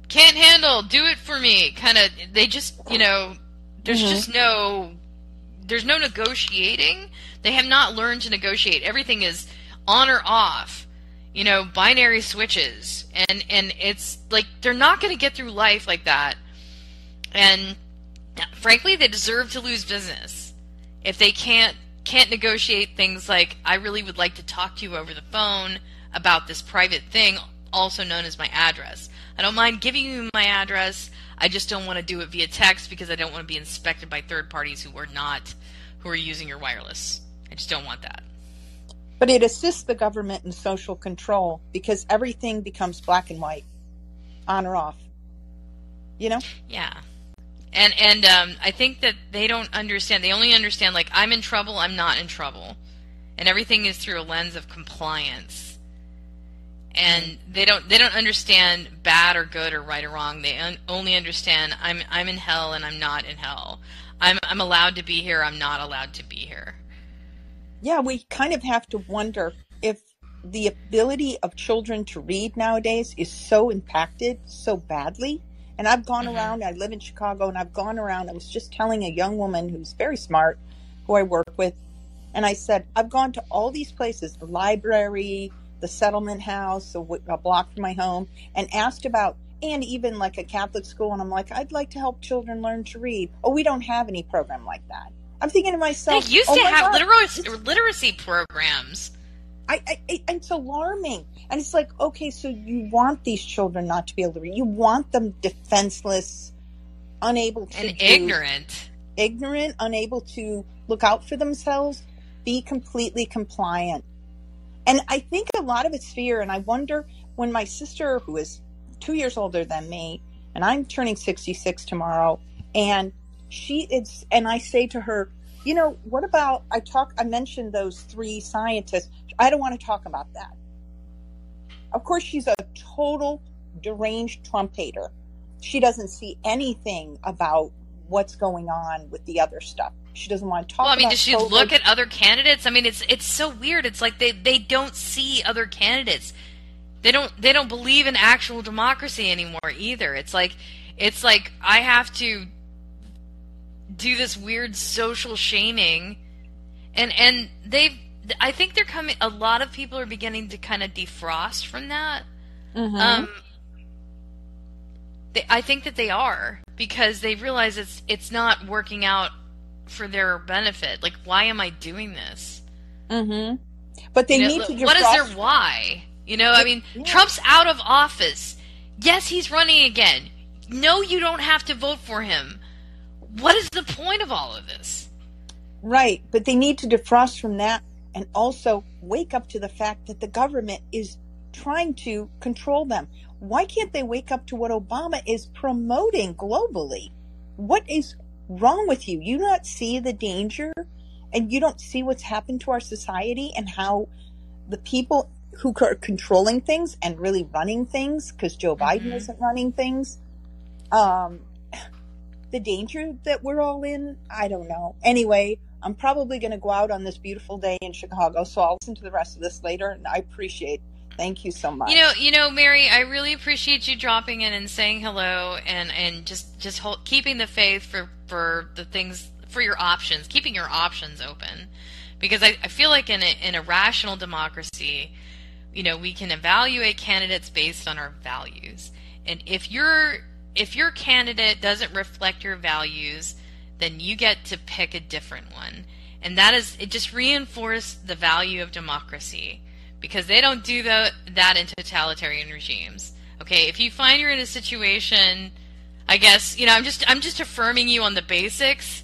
can't handle, do it for me. Kind of, they just, you know, There's Mhm. just no there's no negotiating. They have not learned to negotiate. Everything is on or off. You know, binary switches. And and it's like they're not going to get through life like that. And frankly, they deserve to lose business if they can't can't negotiate things like I really would like to talk to you over the phone about this private thing, also known as my address. I don't mind giving you my address. I just don't want to do it via text because I don't want to be inspected by third parties who are not who are using your wireless. I just don't want that. But it assists the government in social control because everything becomes black and white, on or off. You know? Yeah. And and um, I think that they don't understand. They only understand like I'm in trouble, I'm not in trouble, and everything is through a lens of compliance. And they don't they don't understand bad or good or right or wrong. They un- only understand I'm I'm in hell and I'm not in hell. I'm I'm allowed to be here. I'm not allowed to be here. Yeah, we kind of have to wonder if the ability of children to read nowadays is so impacted so badly. And I've gone Mhm. around, I live in Chicago, and I've gone around. I was just telling a young woman who's very smart, who I work with, and I said, I've gone to all these places, the library, the settlement house, a, w- a block from my home, and asked about, and even like a Catholic school. And I'm like, I'd like to help children learn to read. Oh, we don't have any program like that. I'm thinking to myself, They used oh to have God, literacy, literacy programs. I, I, I, it's alarming. And it's like, okay, so you want these children not to be able to read. You want them defenseless, unable to and do- ignorant. ignorant, unable to look out for themselves, be completely compliant. And I think a lot of it's fear. And I wonder when my sister, who is two years older than me, and I'm turning 66 tomorrow, and she is, and I say to her, you know, what about, I talk, I mentioned those three scientists. I don't want to talk about that. Of course, she's a total deranged Trump hater. She doesn't see anything about what's going on with the other stuff. She doesn't want to talk Well, I mean, does she COVID. look at other candidates? I mean, it's it's so weird. It's like they they don't see other candidates. They don't they don't believe in actual democracy anymore either. It's like it's like I have to do this weird social shaming, and and they've I think they're coming. A lot of people are beginning to kind of defrost from that. Mhm. Um, they, I think that they are because they realize it's it's not working out for their benefit. Like, why am I doing this? Mhm. But they You know, need to what is their why? You know, I mean, Yeah. Trump's out of office. Yes, he's running again. No, you don't have to vote for him. What is the point of all of this? Right, but they need to defrost from that and also wake up to the fact that the government is trying to control them. Why can't they wake up to what Obama is promoting globally? What is wrong with you? You not see the danger and you don't see what's happened to our society and how the people who are controlling things and really running things because Joe Biden Mhm. isn't running things um the danger that we're all in i don't know anyway i'm probably going to go out on this beautiful day in chicago so i'll listen to the rest of this later and i appreciate thank you so much You know, you know, Mary, I really appreciate you dropping in and saying hello and and just just hold, keeping the faith for for the things for your options, keeping your options open, because I, I feel like in a, in a rational democracy, you know, we can evaluate candidates based on our values, and if your if your candidate doesn't reflect your values, then you get to pick a different one, and that is it. Just reinforce the value of democracy because they don't do the, that in totalitarian regimes. Okay, if you find you're in a situation, I guess you know I'm just I'm just affirming you on the basics.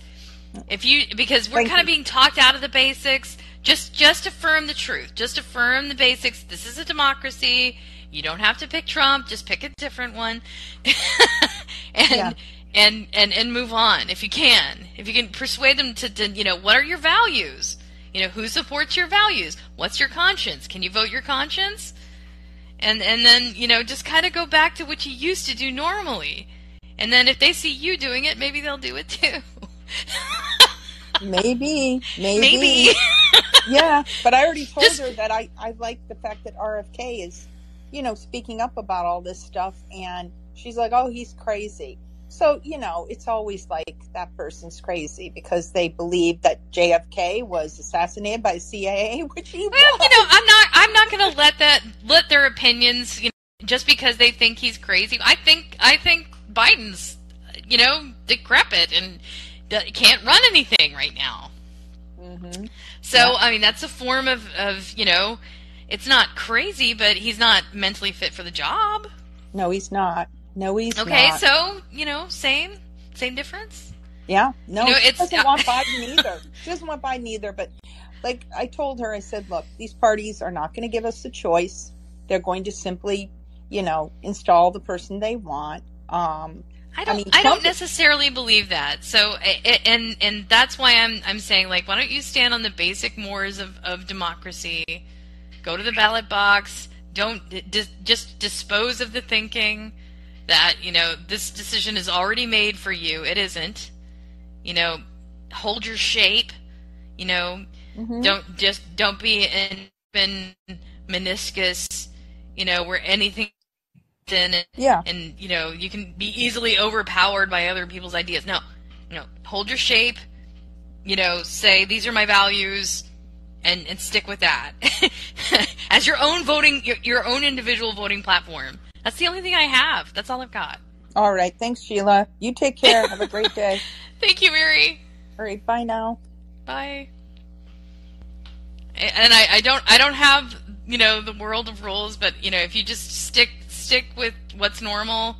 If you because we're Thank kind of being talked out of the basics, just just affirm the truth. Just affirm the basics. This is a democracy. You don't have to pick Trump. Just pick a different one, and Yeah. and and and move on if you can. If you can persuade them to, to you know what are your values. You know who supports your values. What's your conscience? Can you vote your conscience? And and then you know just kind of go back to what you used to do normally. And then if they see you doing it, maybe they'll do it too. maybe maybe, maybe. yeah but i already told Just- her that i i like the fact that rfk is you know speaking up about all this stuff and she's like oh he's crazy So, you know, it's always like that person's crazy because they believe that JFK was assassinated by the CIA, which he Well, was. you know, I'm not. I'm not going to let that let their opinions. You know, just because they think he's crazy. I think. I think Biden's, you know, decrepit and can't run anything right now. hmm So Yeah. I mean, that's a form of of you know, it's not crazy, but he's not mentally fit for the job. No, he's not. No, he's Okay, not. so you know, same same difference. Yeah, no, You know, she doesn't want Biden either. She doesn't want Biden either. But like I told her, I said, look, these parties are not going to give us a choice. They're going to simply, you know, install the person they want. Um, I don't. I, mean, don't necessarily believe that. So, I- I- and and that's why I'm I'm saying like, why don't you stand on the basic mores of of democracy? Go to the ballot box. Don't just dispose of the thinking that you know this decision is already made for you. It isn't. You know, hold your shape. You know, mhm. don't just don't be an open meniscus. You know, where anything in and yeah, and you know you can be easily overpowered by other people's ideas no no hold your shape you know say these are my values and and stick with that as your own voting your, your own individual voting platform that's the only thing i have that's all i've got all right. Thanks, Sheila. You take care. Have a great day. thank you mary All right, bye now. bye and I, I don't i don't have you know the world of rules but you know if you just stick stick with what's normal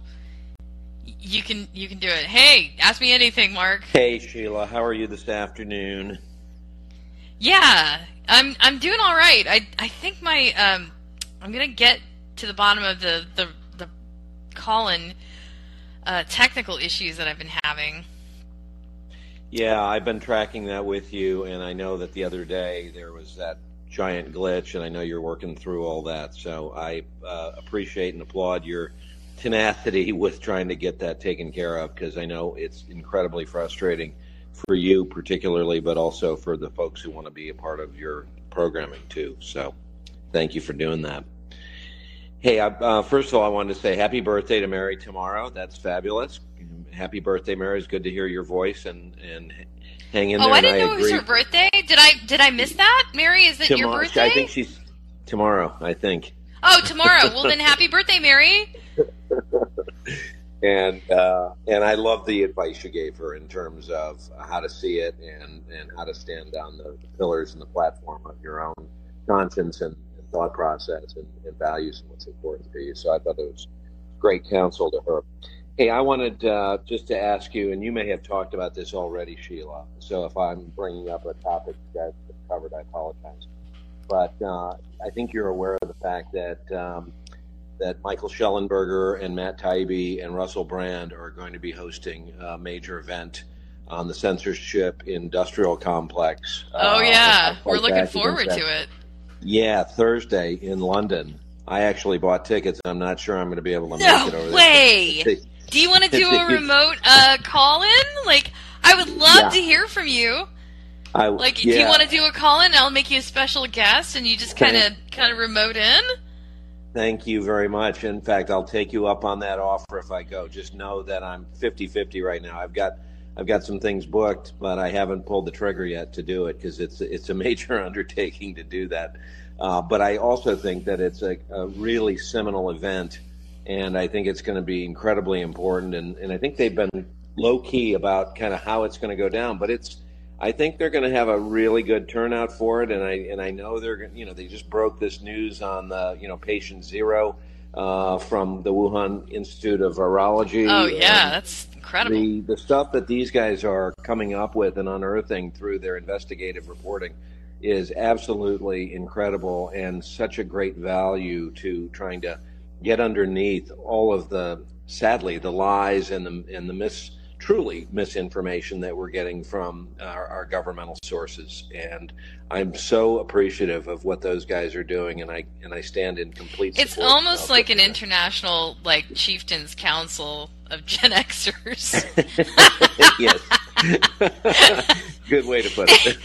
you can you can do it hey ask me anything mark Hey Sheila, how are you this afternoon? Yeah, I'm I'm doing all right. I I think my um I'm gonna get to the bottom of the the the Callin uh, technical issues that I've been having. Yeah, I've been tracking that with you, and I know that the other day there was that giant glitch, and I know you're working through all that. So I uh, appreciate and applaud your tenacity with trying to get that taken care of because I know it's incredibly frustrating for you, particularly, but also for the folks who want to be a part of your programming too. So thank you for doing that. Hey, uh, first of all, I wanted to say happy birthday to Mary tomorrow. That's fabulous. Happy birthday, Mary. It's good to hear your voice and, and hang in oh, there. Oh, I didn't know it was her birthday. Did I did I miss that? Mary, is it your Tomorrow- birthday? I think she's tomorrow. I think. Oh, tomorrow. well, then happy birthday, Mary. and uh, and I love the advice you gave her in terms of how to see it and and how to stand on the pillars and the platform of your own conscience and thought process and, and values and what's important to you. So I thought it was great counsel to her. Hey, I wanted uh, just to ask you, and you may have talked about this already, Sheila. So if I'm bringing up a topic you guys have covered, I apologize. But uh, I think you're aware of the fact that um, that Michael Shellenberger and Matt Taibbi and Russell Brand are going to be hosting a major event on the censorship industrial complex. Oh uh, yeah, we're looking forward to it. Yeah, Thursday in London. I actually bought tickets. I'm not sure I'm going to be able to make it over way. there. Do you want to do a remote uh, call in? Like, I would love Yeah. to hear from you. I, Like, do you want to do a call in? I'll make you a special guest, and you just kind of kind of remote in. Thank you very much. In fact, I'll take you up on that offer if I go. Just know that I'm 50-50 right now. I've got I've got some things booked, but I haven't pulled the trigger yet to do it because it's it's a major undertaking to do that. Uh, but I also think that it's a, a really seminal event, and I think it's going to be incredibly important. And, and I think they've been low key about kind of how it's going to go down, but it's I think they're going to have a really good turnout for it, and I and I know they're. You know, they just broke this news on the you know patient zero uh, from the Wuhan Institute of Virology. Oh yeah, that's incredible. the the stuff that these guys are coming up with and unearthing through their investigative reporting is absolutely incredible and such a great value to trying to get underneath all of the sadly the lies and the and the mis truly misinformation that we're getting from our, our governmental sources and I'm so appreciative of what those guys are doing and I and I stand in complete It's almost like an international like chieftains council of Gen Xers. yes. Good way to put it.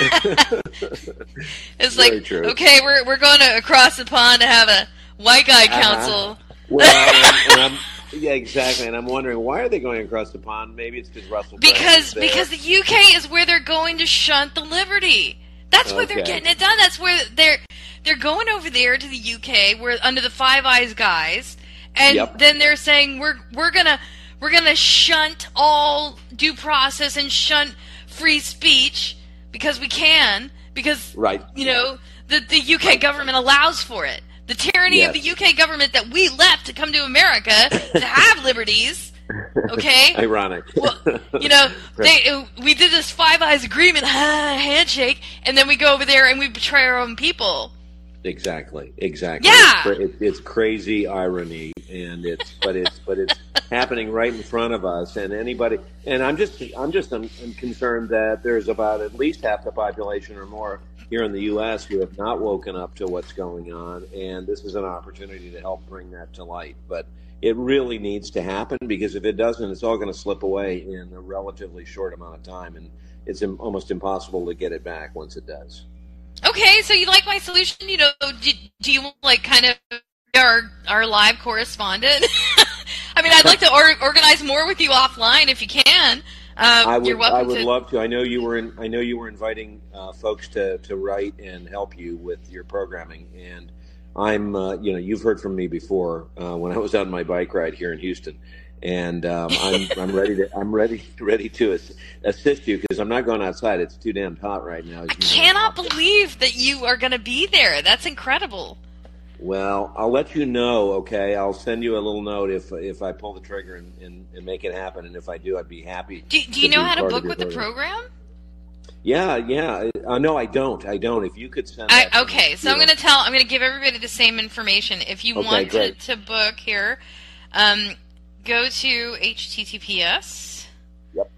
It's Very like true. okay, we're we're going to across the pond to have a white guy Uh-huh. council. well, and, and I'm yeah, exactly. And I'm wondering why are they going across the pond? Maybe it's because Russell. Because because the UK is where they're going to shunt the Liberty. That's where they're getting it done. That's where they're they're going over there to the UK, where under the Five Eyes guys, and Yep. then they're saying we're we're gonna we're gonna shunt all due process and shunt free speech because we can because right. you know the the UK government allows for it. The tyranny of the UK government that we left to come to America to have liberties. Okay, Ironic. well, you know, they we did this Five Eyes agreement handshake, and then we go over there and we betray our own people. Exactly. Exactly. Yeah. It's, it's crazy irony, and it's but it's but it's happening right in front of us. And anybody, and I'm just I'm just I'm, I'm concerned that there's about at least half the population or more here in the U.S. who have not woken up to what's going on, and this is an opportunity to help bring that to light. But it really needs to happen because if it doesn't, it's all going to slip away in a relatively short amount of time, and it's almost impossible to get it back once it does. Okay, so you like my solution? You know, do, do you like kind of our our live correspondent? I mean, I'd like to or, organize more with you offline if you can. Uh, I would, you're welcome I would to. love to. I know you were in. I know you were inviting uh, folks to, to write and help you with your programming, and I'm. Uh, you know, you've heard from me before uh, when I was on my bike ride here in Houston, and um, I'm I'm ready to I'm ready ready to ass- assist you because I'm not going outside. It's too damn hot right now. I cannot believe that you are going to be there. That's incredible. Well, I'll let you know. Okay, I'll send you a little note if if I pull the trigger and, and, and make it happen, and if I do, I'd be happy. Do, do you know how to book with the program. program? Yeah, yeah. Uh, no, I don't. I don't. If you could send. I, okay, me, so I'm going to tell. I'm going to give everybody the same information. If you Okay, want to, to book here, um, go to https. Yep.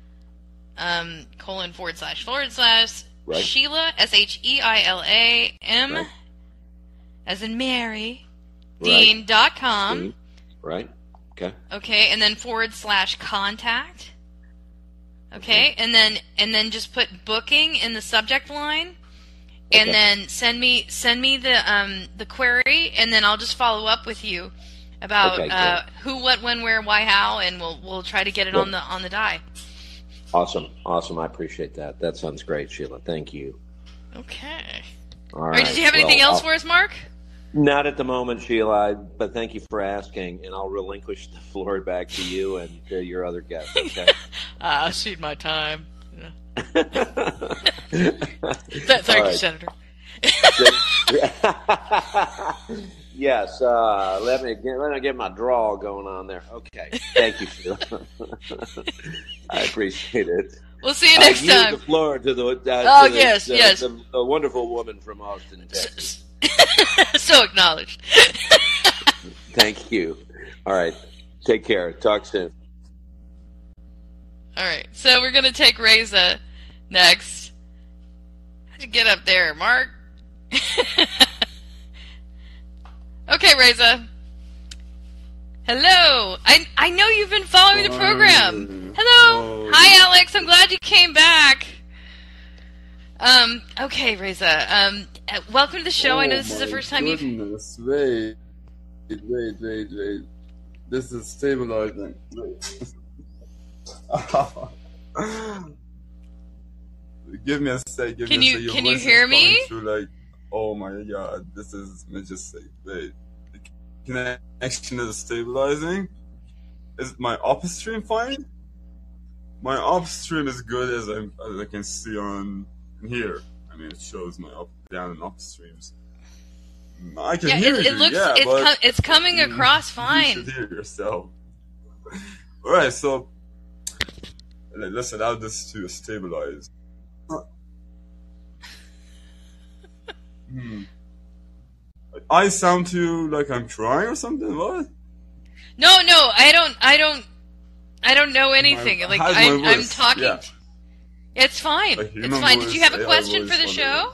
Um, colon forward slash forward slash Right. Sheila S H E I L A M Right. As in Mary Right. Dean dot com. Dean. Right. Okay. Okay, and then forward slash contact. Okay, and then and then just put booking in the subject line, and Okay. then send me send me the um the query, and then I'll just follow up with you about Okay, uh, who, what, when, where, why, how, and we'll we'll try to get it Good. on the on the die. Awesome. Awesome. I appreciate that. That sounds great, Sheila. Thank you. Okay. All All right. right. Did you have anything Well, else I'll- for us, Mark? Not at the moment, Sheila, but thank you for asking, and I'll relinquish the floor back to you and to your other guests. Okay. I'll cede my time. Thank you, Senator. yes, uh, let me get, let me get my draw going on there. Okay, thank you, Sheila. I appreciate it. We'll see you next I time. the floor to the uh, Oh, to the, yes, the, yes. the, the wonderful woman from Austin, Texas. so acknowledged. Thank you. All right, take care. Talk soon. All right, so we're gonna take Reza next. How'd you get up there, Mark? okay, Reza. Hello. I I know you've been following the program. Hello. Oh. Hi, Alex. I'm glad you came back. Um. Okay, Reza. Um. Uh, Welcome to the show. I know this is the Oh first time you've. goodness. Wait, wait, wait, wait. This is stabilizing. Give me a sec. Give Can me a you- sec. Your can you hear me? through like, oh my god, this is majestic. Wait, the connection is stabilizing. Is my upstream fine? My upstream is good as I as I can see on here. Mean, it shows my up, down, and upstreams. I can Yeah, hear it, you. it looks yeah, it's but com- it's coming across You fine. should hear yourself. All right, so let- let's allow this to stabilize. Hmm. I sound too like I'm trying or something. What? No, no, I don't. I don't. I don't know anything. My- like I'm, I'm talking. Yeah. It's fine. It's fine. Did you have a question for the show?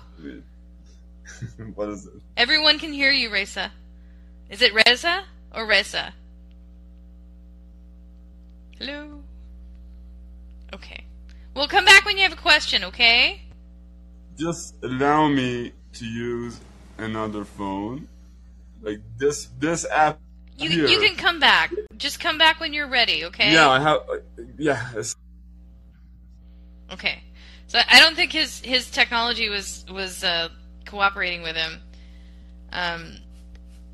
what is it? Everyone can hear you, Reza. Is it Reza or Reza? Hello. Okay. We'll come back when you have a question. Okay. Just allow me to use another phone. Like this, this app You Here. you can come back. Just come back when you're ready, okay? Yeah, I have. Uh, yeah, Okay. So I don't think his his technology was was uh, cooperating with him. Um,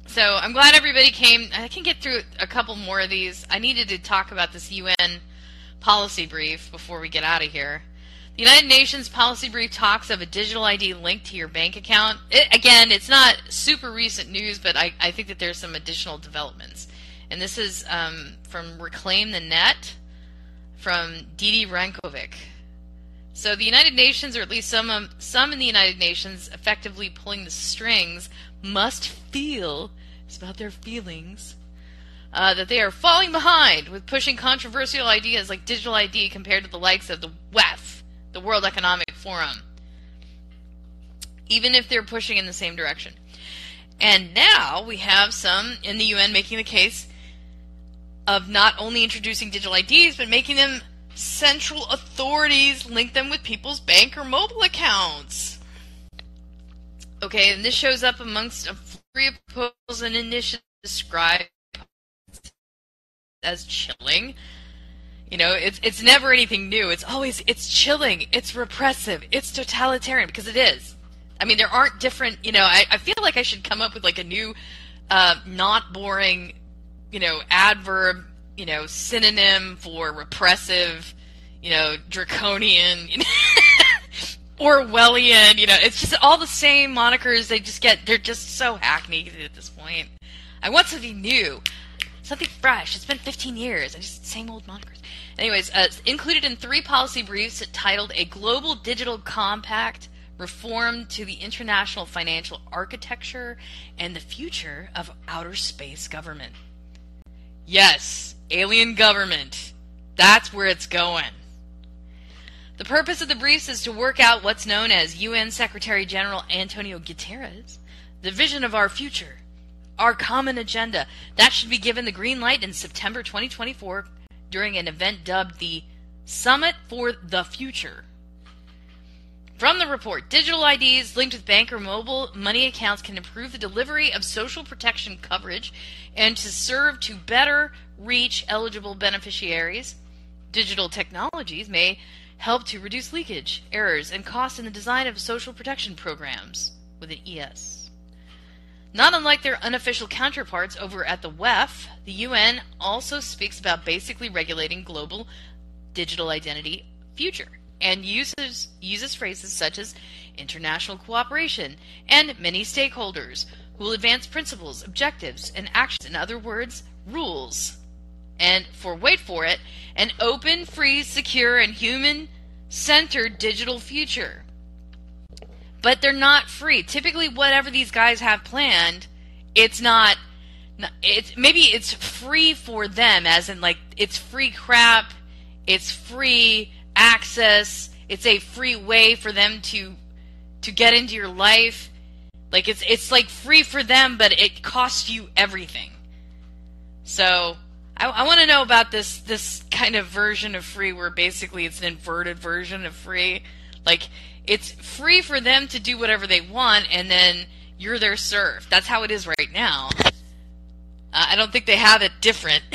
so I'm glad everybody came. I can get through a couple more of these. I needed to talk about this UN policy brief before we get out of here. The United Nations policy brief talks of a digital ID linked to your bank account. It, again, it's not super recent news, but I, I think that there's some additional developments. And this is um, from Reclaim the Net from Didi Rankovic. So the United Nations, or at least some um, some in the United Nations, effectively pulling the strings, must feel it's about their feelings uh, that they are falling behind with pushing controversial ideas like digital ID compared to the likes of the WEF, the World Economic Forum, even if they're pushing in the same direction. And now we have some in the UN making the case of not only introducing digital IDs, but making them central authorities link them with people's bank or mobile accounts. Okay, and this shows up amongst a flurry of proposals and initiatives described as chilling. You know, it's it's never anything new. It's always it's chilling, it's repressive, it's totalitarian because it is. I mean, there aren't different. You know, I, I feel like I should come up with like a new, uh, not boring, you know, adverb, you know, synonym for repressive, you know, draconian, you know, Orwellian. You know, it's just all the same monikers. They just get they're just so hackneyed at this point. I want something new, something fresh. It's been 15 years. I just same old monikers. Anyways, uh, included in three policy briefs titled "A Global Digital Compact." Reform to the international financial architecture and the future of outer space government. Yes, alien government. That's where it's going. The purpose of the briefs is to work out what's known as UN Secretary General Antonio Guterres, the vision of our future, our common agenda. That should be given the green light in September 2024 during an event dubbed the Summit for the Future. From the report, digital IDs linked with bank or mobile money accounts can improve the delivery of social protection coverage and to serve to better reach eligible beneficiaries. Digital technologies may help to reduce leakage, errors, and costs in the design of social protection programs with an ES. Not unlike their unofficial counterparts over at the WEF, the UN also speaks about basically regulating global digital identity future and uses uses phrases such as international cooperation and many stakeholders who will advance principles, objectives, and actions. In other words, rules. And for wait for it, an open, free, secure, and human centered digital future. But they're not free. Typically, whatever these guys have planned, it's not. It's maybe it's free for them, as in like it's free crap, it's free access, it's a free way for them to to get into your life. Like it's it's like free for them, but it costs you everything. So I, I want to know about this this kind of version of free, where basically it's an inverted version of free. Like it's free for them to do whatever they want, and then you're their serf. That's how it is right now. Uh, I don't think they have it different.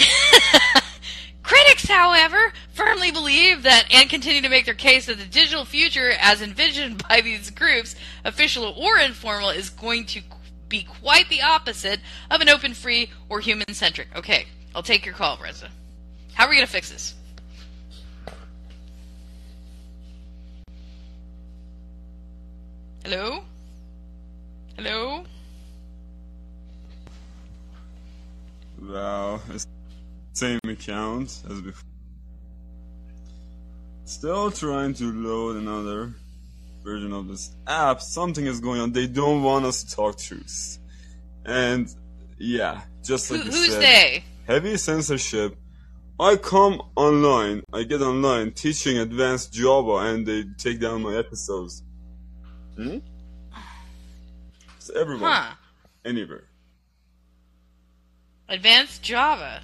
Critics, however, firmly believe that and continue to make their case that the digital future, as envisioned by these groups, official or informal, is going to be quite the opposite of an open, free, or human centric. Okay, I'll take your call, Reza. How are we going to fix this? Hello? Hello? Wow, it's same account as before. Still trying to load another version of this app. Something is going on. They don't want us to talk truth. And yeah, just like Who, who's said, they? Heavy censorship. I come online, I get online teaching advanced Java, and they take down my episodes. Hmm? It's everyone, Huh. anywhere. Advanced Java.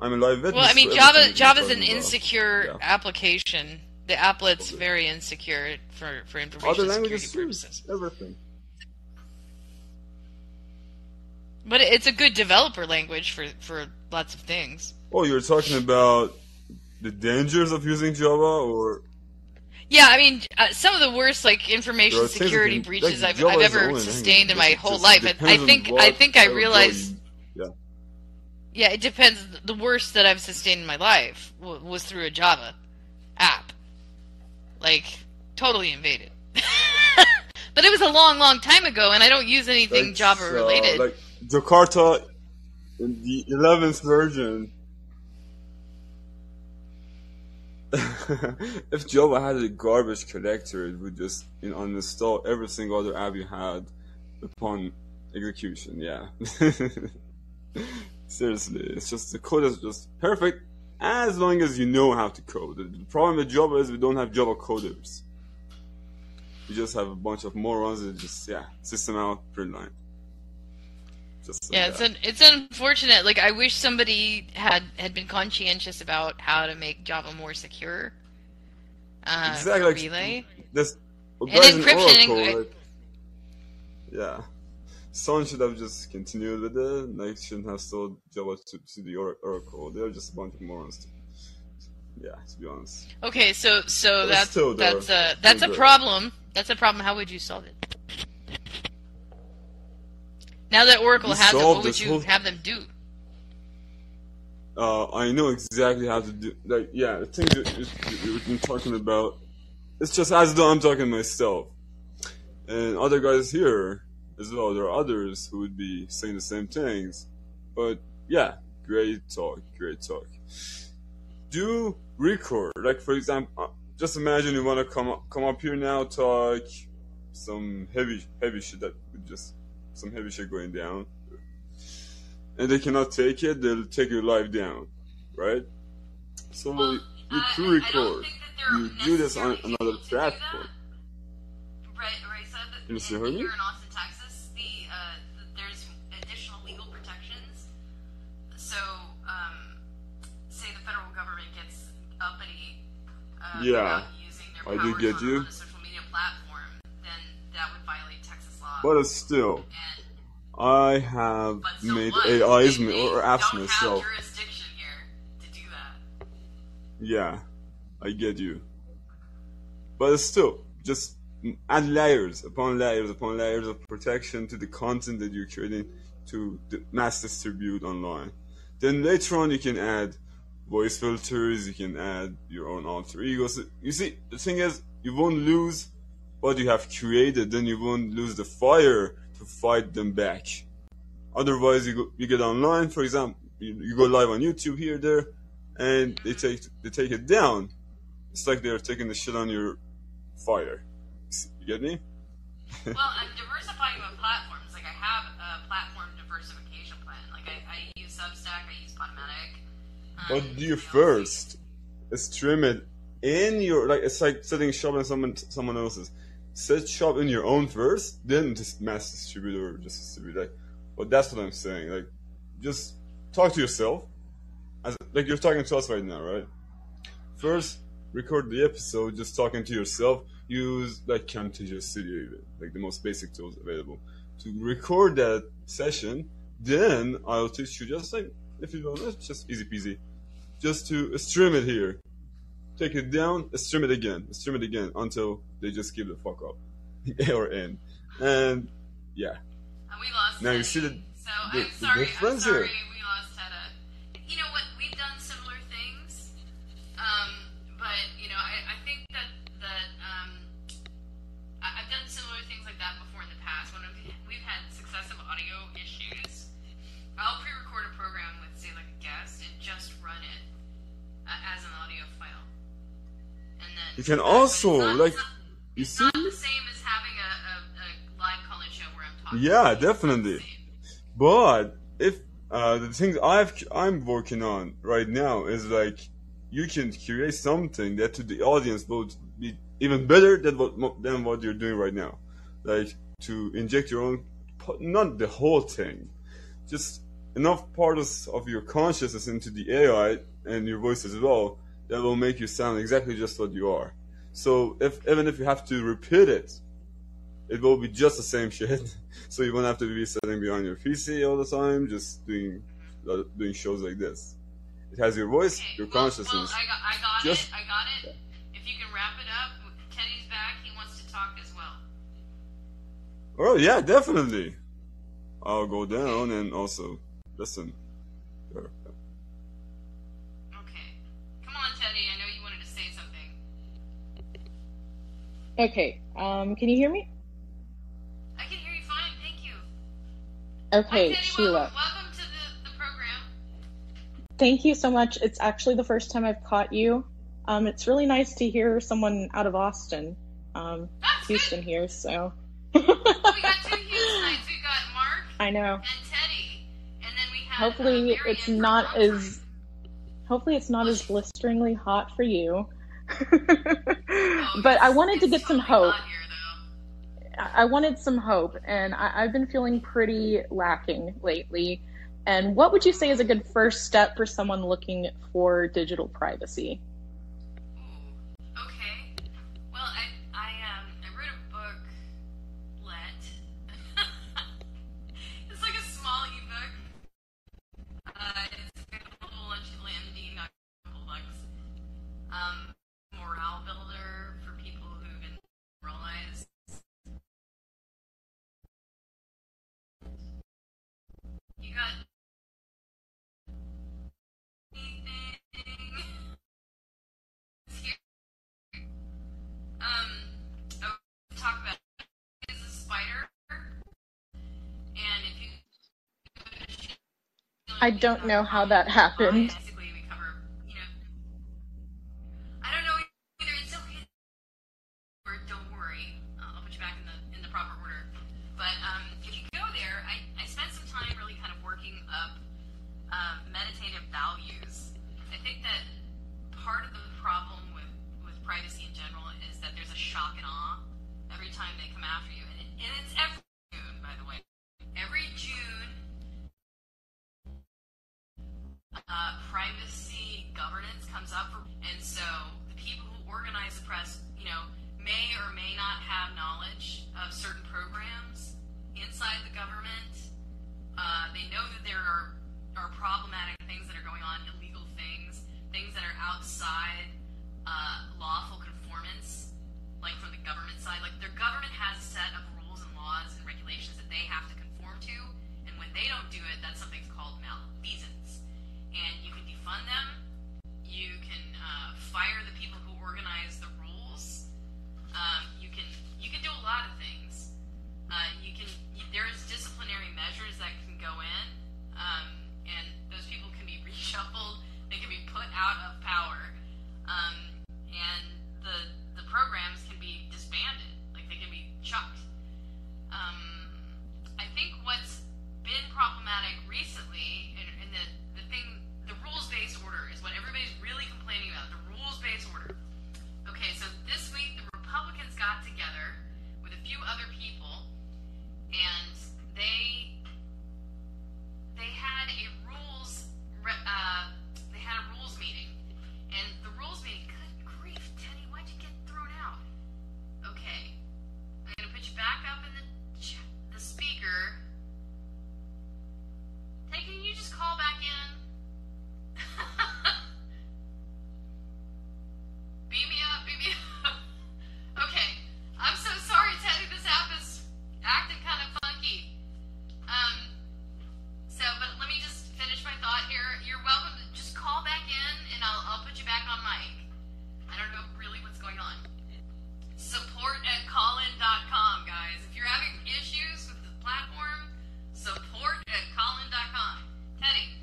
I'm a live witness. Well, I mean, Java Java's an insecure Yeah. application. The applet's very insecure for, for information Other security languages too. purposes. Everything. But it's a good developer language for for lots of things. Oh, you're talking about the dangers of using Java, or Yeah, I mean, uh, some of the worst like information There are things that security can- breaches I've, I've ever sustained in my. Whole life. I, I think I think I realized. Yeah. Yeah, it depends. The worst that I've sustained in my life w- was through a Java app. Like, totally invaded. but it was a long, long time ago, and I don't use anything Java uh, related. like Jakarta in the 11th version. if Java had a garbage collector, it would just you know, uninstall every single other app you had upon execution. Yeah. Seriously, it's just the code is just perfect as long as you know how to code. The problem with Java is we don't have Java coders. We just have a bunch of morons that just yeah, system out, print line. Just like yeah, it's un- it's unfortunate. Like, I wish somebody had had been conscientious about how to make Java more secure. Uh, Exactly, like- Relay. This And encryption, Oracle, like, yeah. Someone should have just continued with it. Like, shouldn't have sold Java to, to the Oracle. They're just a bunch of morons. Yeah, to be honest. Okay, so so that's that's a that's a problem. That's a problem. How would you solve it? Now that Oracle has it, solved what would you whole- have them do? Uh, I know exactly how to do. Like, yeah, the things that you've been talking about. It's just as though I'm talking myself, and other guys here as well. There are others who would be saying the same things, but yeah, great talk, great talk. Do record, like for example, uh, just imagine you want to come up, come up here now, talk some heavy, heavy shit that would just some heavy shit going down and they cannot take it, they'll take your life down, right? So you pre-record. You do this on another platform. Right, right. So that Can you hear me? here in Austin, Texas, the, uh, the there's additional legal protections. So, um, say the federal government gets uppity uh, Yeah, about using their I do get you. on a social media platform, then that would violate Texas law. But still, I have so made what? AIs uh, They- they or apps myself. have jurisdiction here to do that. Yeah, I get you. But still, just add layers upon layers upon layers of protection to the content that you're creating to mass distribute online. Then later on, you can add voice filters, you can add your own alter egos. You see, the thing is, you won't lose what you have created, then you won't lose the fire to fight them back. Otherwise, you go, you get online, for example, you, you go live on YouTube here, there, and they take they take it down. It's like they're taking the shit on your fire. You get me? well, I'm diversifying my platforms. Like I have a platform diversification plan. Like I, I use Substack, I use Podomatic. Um, But do you know, first stream it in your like it's like setting shop in someone someone else's. Set shop in your own first, then just mass distribute or just distribute. Like, but that's what I'm saying. Like, just talk to yourself, as like you're talking to us right now, right? First, record the episode just talking to yourself. Use like Camtasia Studio, even, like the most basic tools available to record that session. Then I'll teach you just like if you don't know, just easy peasy. Just to stream it here. Take it down, stream it again, stream it again until they just give the fuck up. They or in. And yeah. And we lost. Now you see the- So the- I'm the sorry. I'm difference sorry. here. We lost Teddy. You know what? We've done similar things. Um, but you know, I, I think that that um, I, I've done similar things like that before in the past. When we've had successive audio issues, I'll pre-record a program with say like a guest and just run it uh, as an audio file. And then You can also, like, not- You it's see? not the same as having a, a, a live call-in show where I'm talking. Yeah, to you. It's not the definitely. But if uh, the things I've I'm working on right now is like you can create something that to the audience will be even better than what than what you're doing right now. Like to inject your own, not the whole thing, just enough parts of your consciousness into the AI and your voice as well that will make you sound exactly just what you are. So if even if you have to repeat it it will be just the same shit. so you won't have to be sitting behind your PC all the time, just doing uh, doing shows like this. It has your voice, Okay, your well, consciousness. Well, I got, I got Just- it. I got it. If you can wrap it up, Teddy's back. He wants to talk as well. Oh yeah, definitely. I'll go down and also listen. Sure. Okay. Come on, Teddy. I know you wanted to say something. Okay, um, can you hear me? I can hear you fine. Thank you. Okay, Hi, Sheila. Welcome, welcome to the, the program. Thank you so much. It's actually the first time I've caught you. Um, it's really nice to hear someone out of Austin, um, That's Houston here. So good. We got two Houstonites. We got Mark I know. and Teddy, and then we have. Hopefully, uh, it's not as hopefully it's not as blisteringly hot for you. Oh, but I wanted to get some hope. here. I wanted some hope, and I, I've been feeling pretty lacking lately. And what would you say is a good first step for someone looking for digital privacy? I don't know how that happened. Inside the government. Uh, they know that there are, are problematic things that are going on, illegal things, things that are outside uh, lawful conformance, like from the government side. Like their government has a set of rules and laws and regulations that they have to conform to, and when they don't do it, that's something called malfeasance. And you can defund them. You can uh, fire the people who organize the rules. Um, you can you can do a lot of things. Uh, you can there's disciplinary measures that can go in, um, and those people can be reshuffled. They can be put out of power, um, and the the programs can be disbanded. Like they can be chucked. Um, I think what's been problematic recently, and, and the the thing, the rules based order is what everybody's really complaining about. The rules based order. Okay, so this week the Republicans got together with a few other people, and they they had a rules uh, they had a rules meeting, and the rules meeting. Good grief, Teddy, why'd you get thrown out? Okay, I'm gonna put you back up in the the speaker. Hey, can you just call back in? beam me up, beam me up. okay, I'm so sorry, Teddy. This app acting kind of funky. Um, so, but let me just finish my thought here. You're welcome to just call back in, and I'll I'll put you back on mic. I don't know really what's going on. Support at callin.com, guys. If you're having issues with the platform, support at callin.com. Teddy.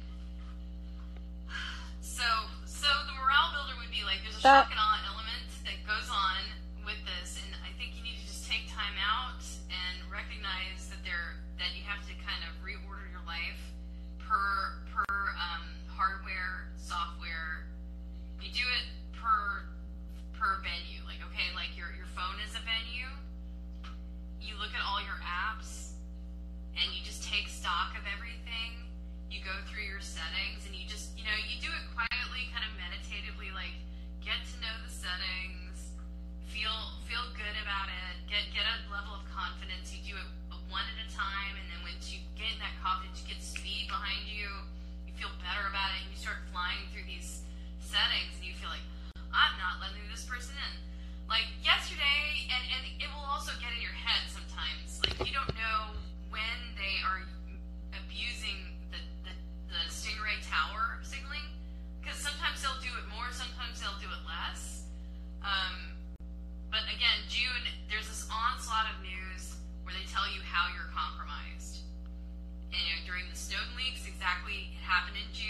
So, so the morale builder would be like there's a That- shock and awe element that goes on with this, and I think you need to just take time out and recognize that there that you have to kind of reorder your life per per um, hardware, software. You do it per per venue. Like okay, like your your phone is a venue. You look at all your apps and you just take stock of everything. You go through your settings and you just, you know, you do it quietly, kind of meditatively, like get to know the settings, feel feel good about it. Get get a level of confidence. You do it one at a time, and then once you get that confidence, you get speed behind you. You feel better about it, and you start flying through these settings, and you feel like I'm not letting this person in. Like yesterday, and and it will also get in your head sometimes. Like you don't know when they are abusing the the, the Stingray Tower signaling because sometimes they'll do it more, sometimes they'll do it less. Um, but again, June, there's this onslaught of news where they tell you how you're compromised. And you know, during the Snowden leaks, exactly it happened in June.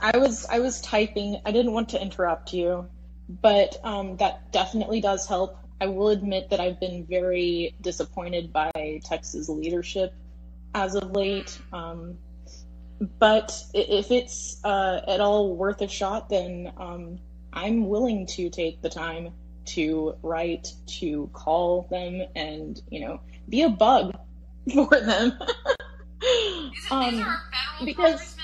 I was I was typing. I didn't want to interrupt you, but um, that definitely does help. I will admit that I've been very disappointed by Texas leadership as of late. Um, but if it's uh, at all worth a shot, then um, I'm willing to take the time to write, to call them, and you know, be a bug for them. These are, these um, because-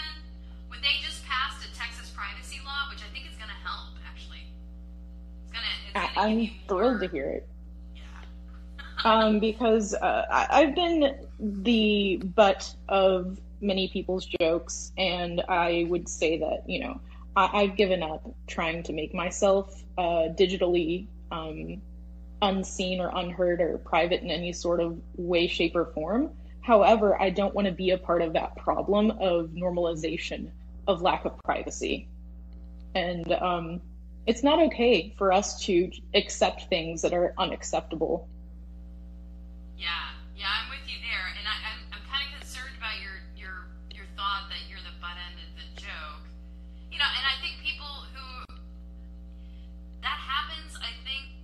which I think is going to help. Actually, it's to. It's gonna I'm thrilled to hear it. Yeah. um, because uh, I, I've been the butt of many people's jokes, and I would say that you know I, I've given up trying to make myself uh, digitally um, unseen or unheard or private in any sort of way, shape, or form. However, I don't want to be a part of that problem of normalization of lack of privacy, and um, it's not okay for us to accept things that are unacceptable. Yeah, yeah, I'm with you there, and I, I'm, I'm kind of concerned about your your your thought that you're the butt end of the joke. You know, and I think people who that happens, I think,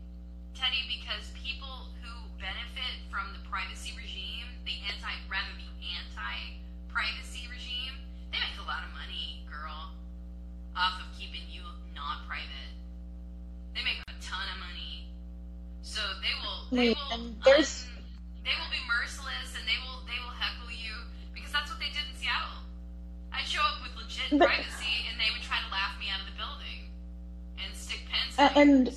Teddy, because people who benefit from the privacy regime, the anti rather the anti-privacy regime, they make a lot of money, girl, off of keeping you not private. They make a ton of money. So they will they will un- they will be merciless and they will they will heckle you because that's what they did in Seattle. I'd show up with legit But- privacy and they would try to laugh me out of the building and stick pens A- And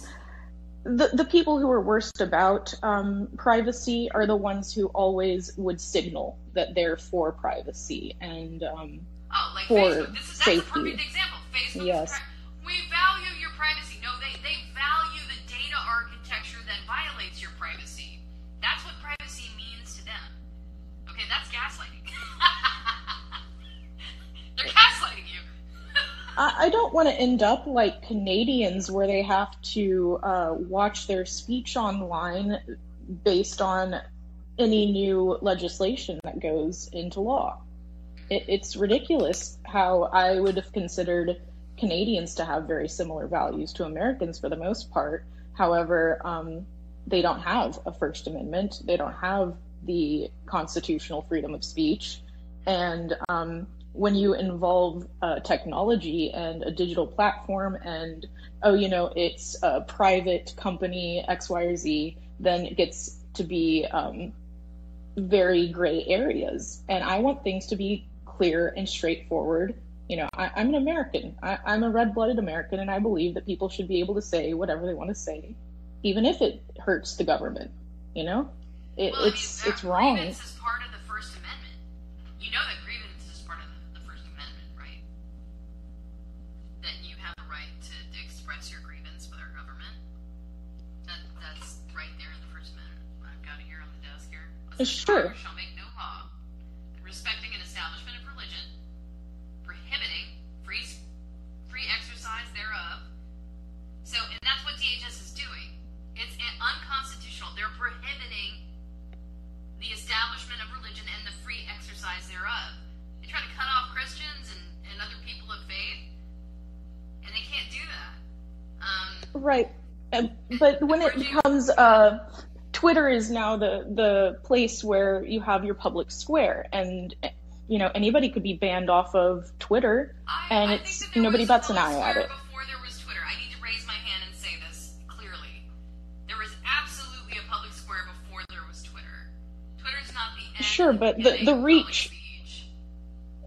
the the people who are worst about um, privacy are the ones who always would signal that they're for privacy and um, Oh, like for Facebook. This is that's a safety. perfect example. Facebook. Yes. Pri- we value your privacy. No, they they value the data architecture that violates your privacy. That's what privacy means to them. Okay, that's gaslighting. They're gaslighting you. I, I don't want to end up like Canadians where they have to uh, watch their speech online based on any new legislation that goes into law. It, it's ridiculous how I would have considered Canadians to have very similar values to Americans for the most part. However, um, they don't have a First Amendment. They don't have the constitutional freedom of speech. And um, when you involve uh, technology and a digital platform, and oh, you know, it's a private company X, Y, or Z, then it gets to be um, very gray areas. And I want things to be clear and straightforward. You know, I, I'm an American. I, I'm a red-blooded American, and I believe that people should be able to say whatever they want to say, even if it hurts the government. You know, it, Well, I mean, it's it's wrong. Grievance is part of the First Amendment. You know that grievance is part of the, the First Amendment, right? That you have a right to, to express your grievance with our government. That that's right there in the First Amendment. I've got it here on the desk here. Says, Sure. Congress shall make no law respecting an establishment of religion, prohibiting free s- free exercise thereof. So, and that's what DHS is doing. It's an- unconstitutional. They're prohibiting the establishment of religion and the free exercise thereof. They try to cut off Christians and, and other people of faith, and they can't do that. Um, Right. Uh, But when it becomes uh, Twitter is now the the place where you have your public square, and you know anybody could be banned off of Twitter, and it's nobody bats an eye at it. before Sure, but the the reach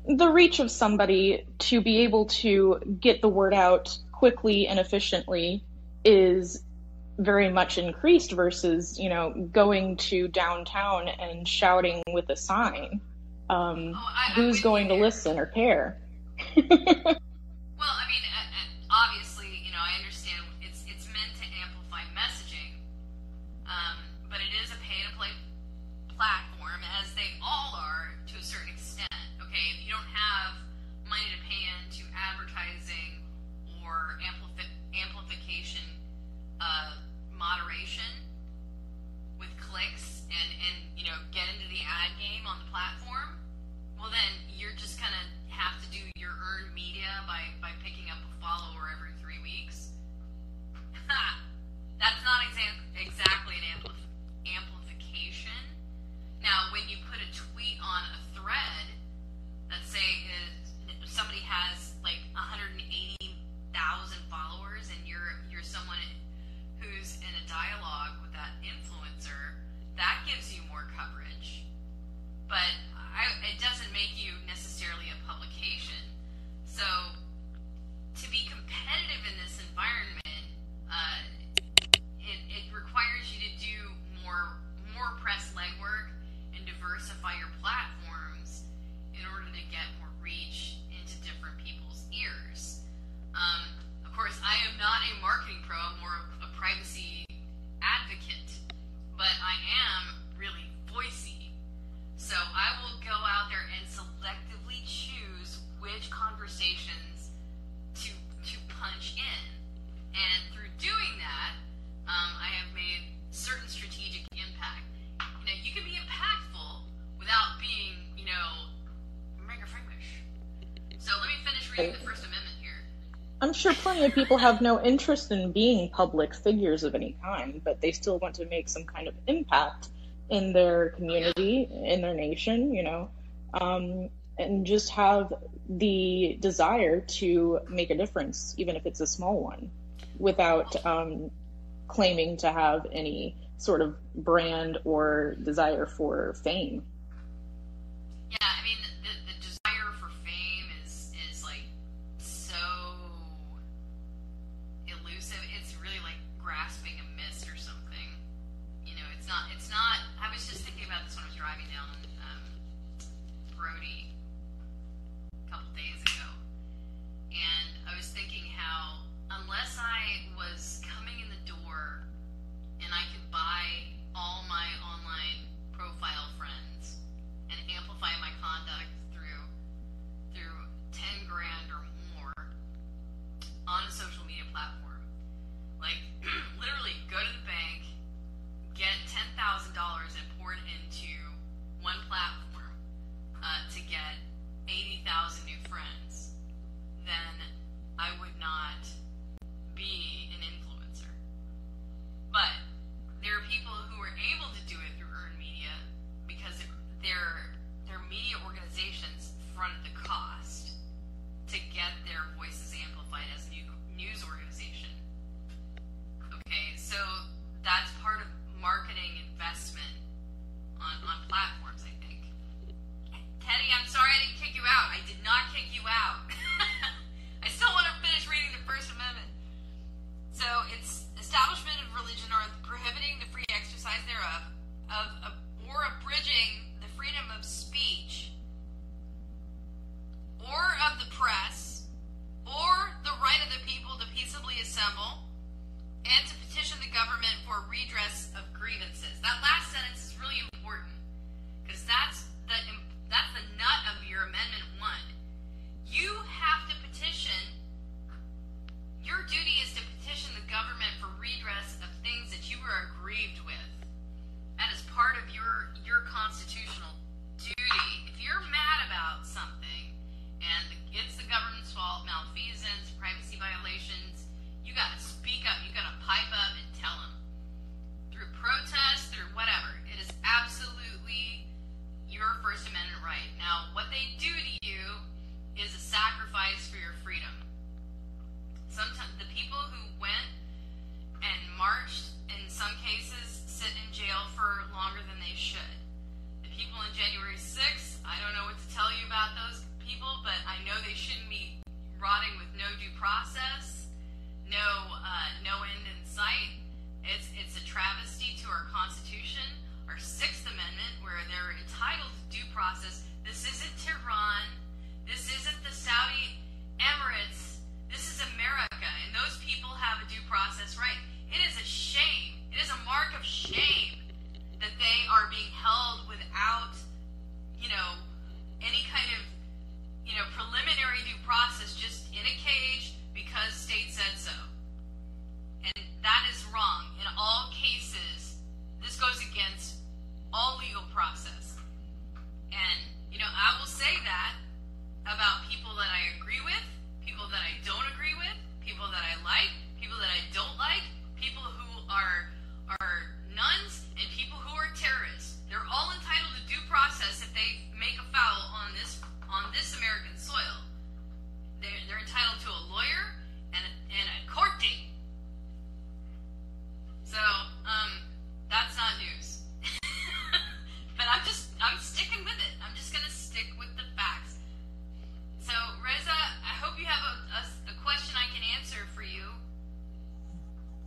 the reach of somebody to be able to get the word out quickly and efficiently is very much increased versus you know going to downtown and shouting with a sign um, Oh, who's going to listen or care sure plenty of people have no interest in being public figures of any kind but they still want to make some kind of impact in their community in their nation you know um, and just have the desire to make a difference even if it's a small one without um, claiming to have any sort of brand or desire for fame that is wrong. In all cases, this goes against all legal process. And, you know, I will say that about people that I agree with, people that I don't agree with, people that I like, people that I don't like, people who are are nuns, and people who are terrorists. They're all entitled to due process if they make a foul on this on this American soil. They're, they're entitled to a lawyer and a, and a court date. So, um, that's not news. but I'm just I'm sticking with it. I'm just gonna stick with the facts. So, Reza, I hope you have a, a, a question I can answer for you.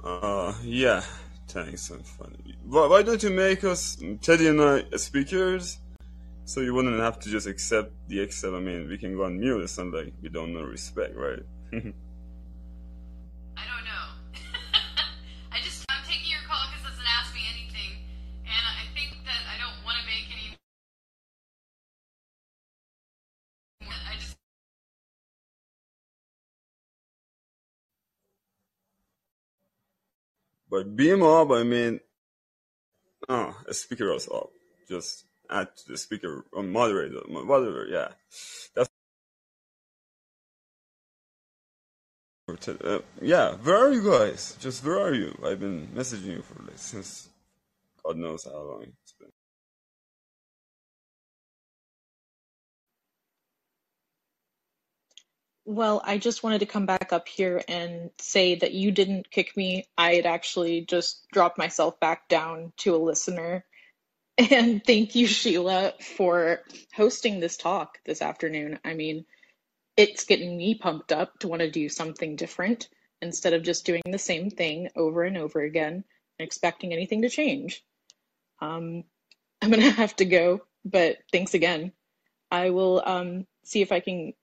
Uh, yeah. Thanks, I'm funny. Why, why don't you make us, Teddy and I, speakers? So you wouldn't have to just accept the Excel. I mean, we can go on mute. Not like we don't know respect, right? But beam up, I mean, oh, a speaker was up. Just add to the speaker, or moderator, whatever, yeah. That's uh, yeah, where are you guys? Just where are you? I've been messaging you for like since God knows how long it's been. Well, I just wanted to come back up here and say that you didn't kick me. I had actually just dropped myself back down to a listener. And thank you, Sheila, for hosting this talk this afternoon. I mean, it's getting me pumped up to want to do something different instead of just doing the same thing over and over again and expecting anything to change. Um, I'm going to have to go, but thanks again. I will um, see if I can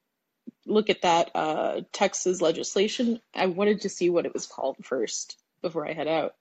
look at that uh, Texas legislation. I wanted to see what it was called first before I head out.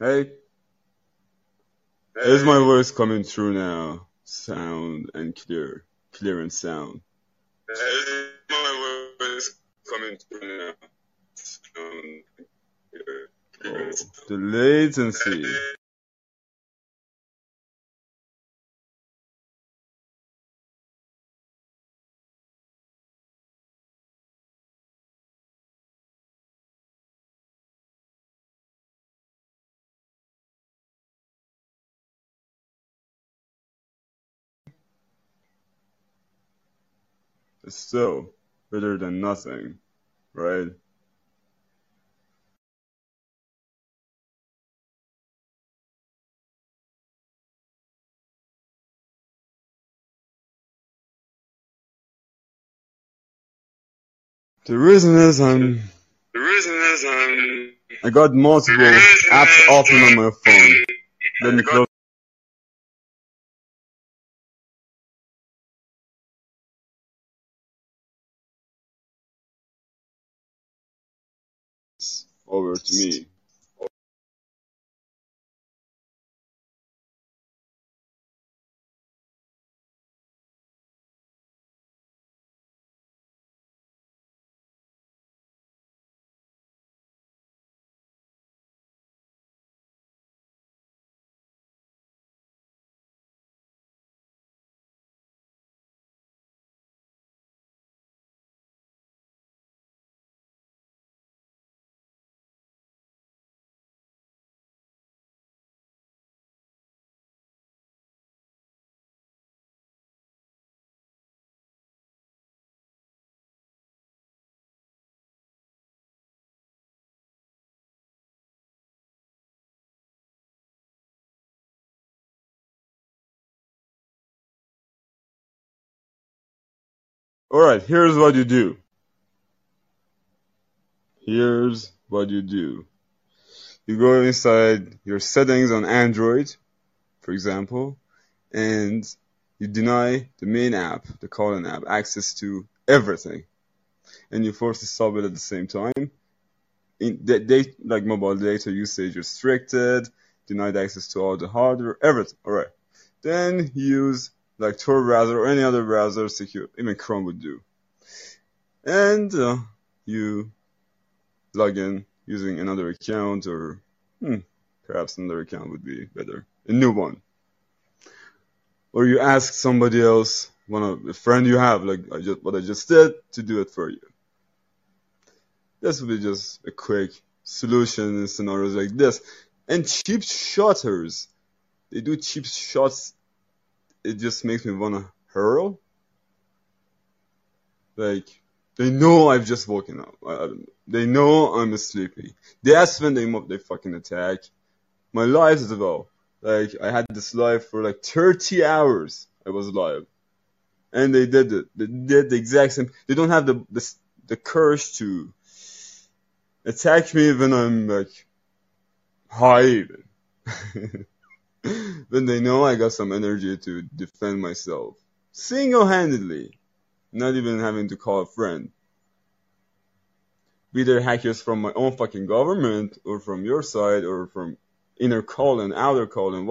Hey, is my voice coming through now? Sound and clear, clear and sound. Is my voice coming through now? Sound and clear, clear and oh, sound. The latency. Is still better than nothing, right? The reason is I'm. The reason is I'm. I got multiple apps open on my phone. Let me close. Over to Alright, here's what you do. Here's what you do. You go inside your settings on Android, for example, and you deny the main app, the Callin app, access to everything. And you force to stop it at the same time. In date, like mobile data usage restricted, denied access to all the hardware, everything. Alright. Then use like Tor browser or any other browser secure, even Chrome would do. And uh, you log in using another account or hmm, perhaps another account would be better, a new one. Or you ask somebody else, one of a friend you have, like I just, what I just did, to do it for you. This would be just a quick solution in scenarios like this. And cheap shotters, they do cheap shots it just makes me wanna hurl. Like, they know I've just woken up. They know I'm sleepy. That's when they mob they fucking attack. My life as well. Like, I had this live for like 30 hours. I was live. And they did it. They did the exact same. They don't have the, the, the courage to attack me when I'm like high even. when they know I got some energy to defend myself. Single-handedly. Not even having to call a friend. Be there hackers from my own fucking government, or from your side, or from inner calling, outer calling,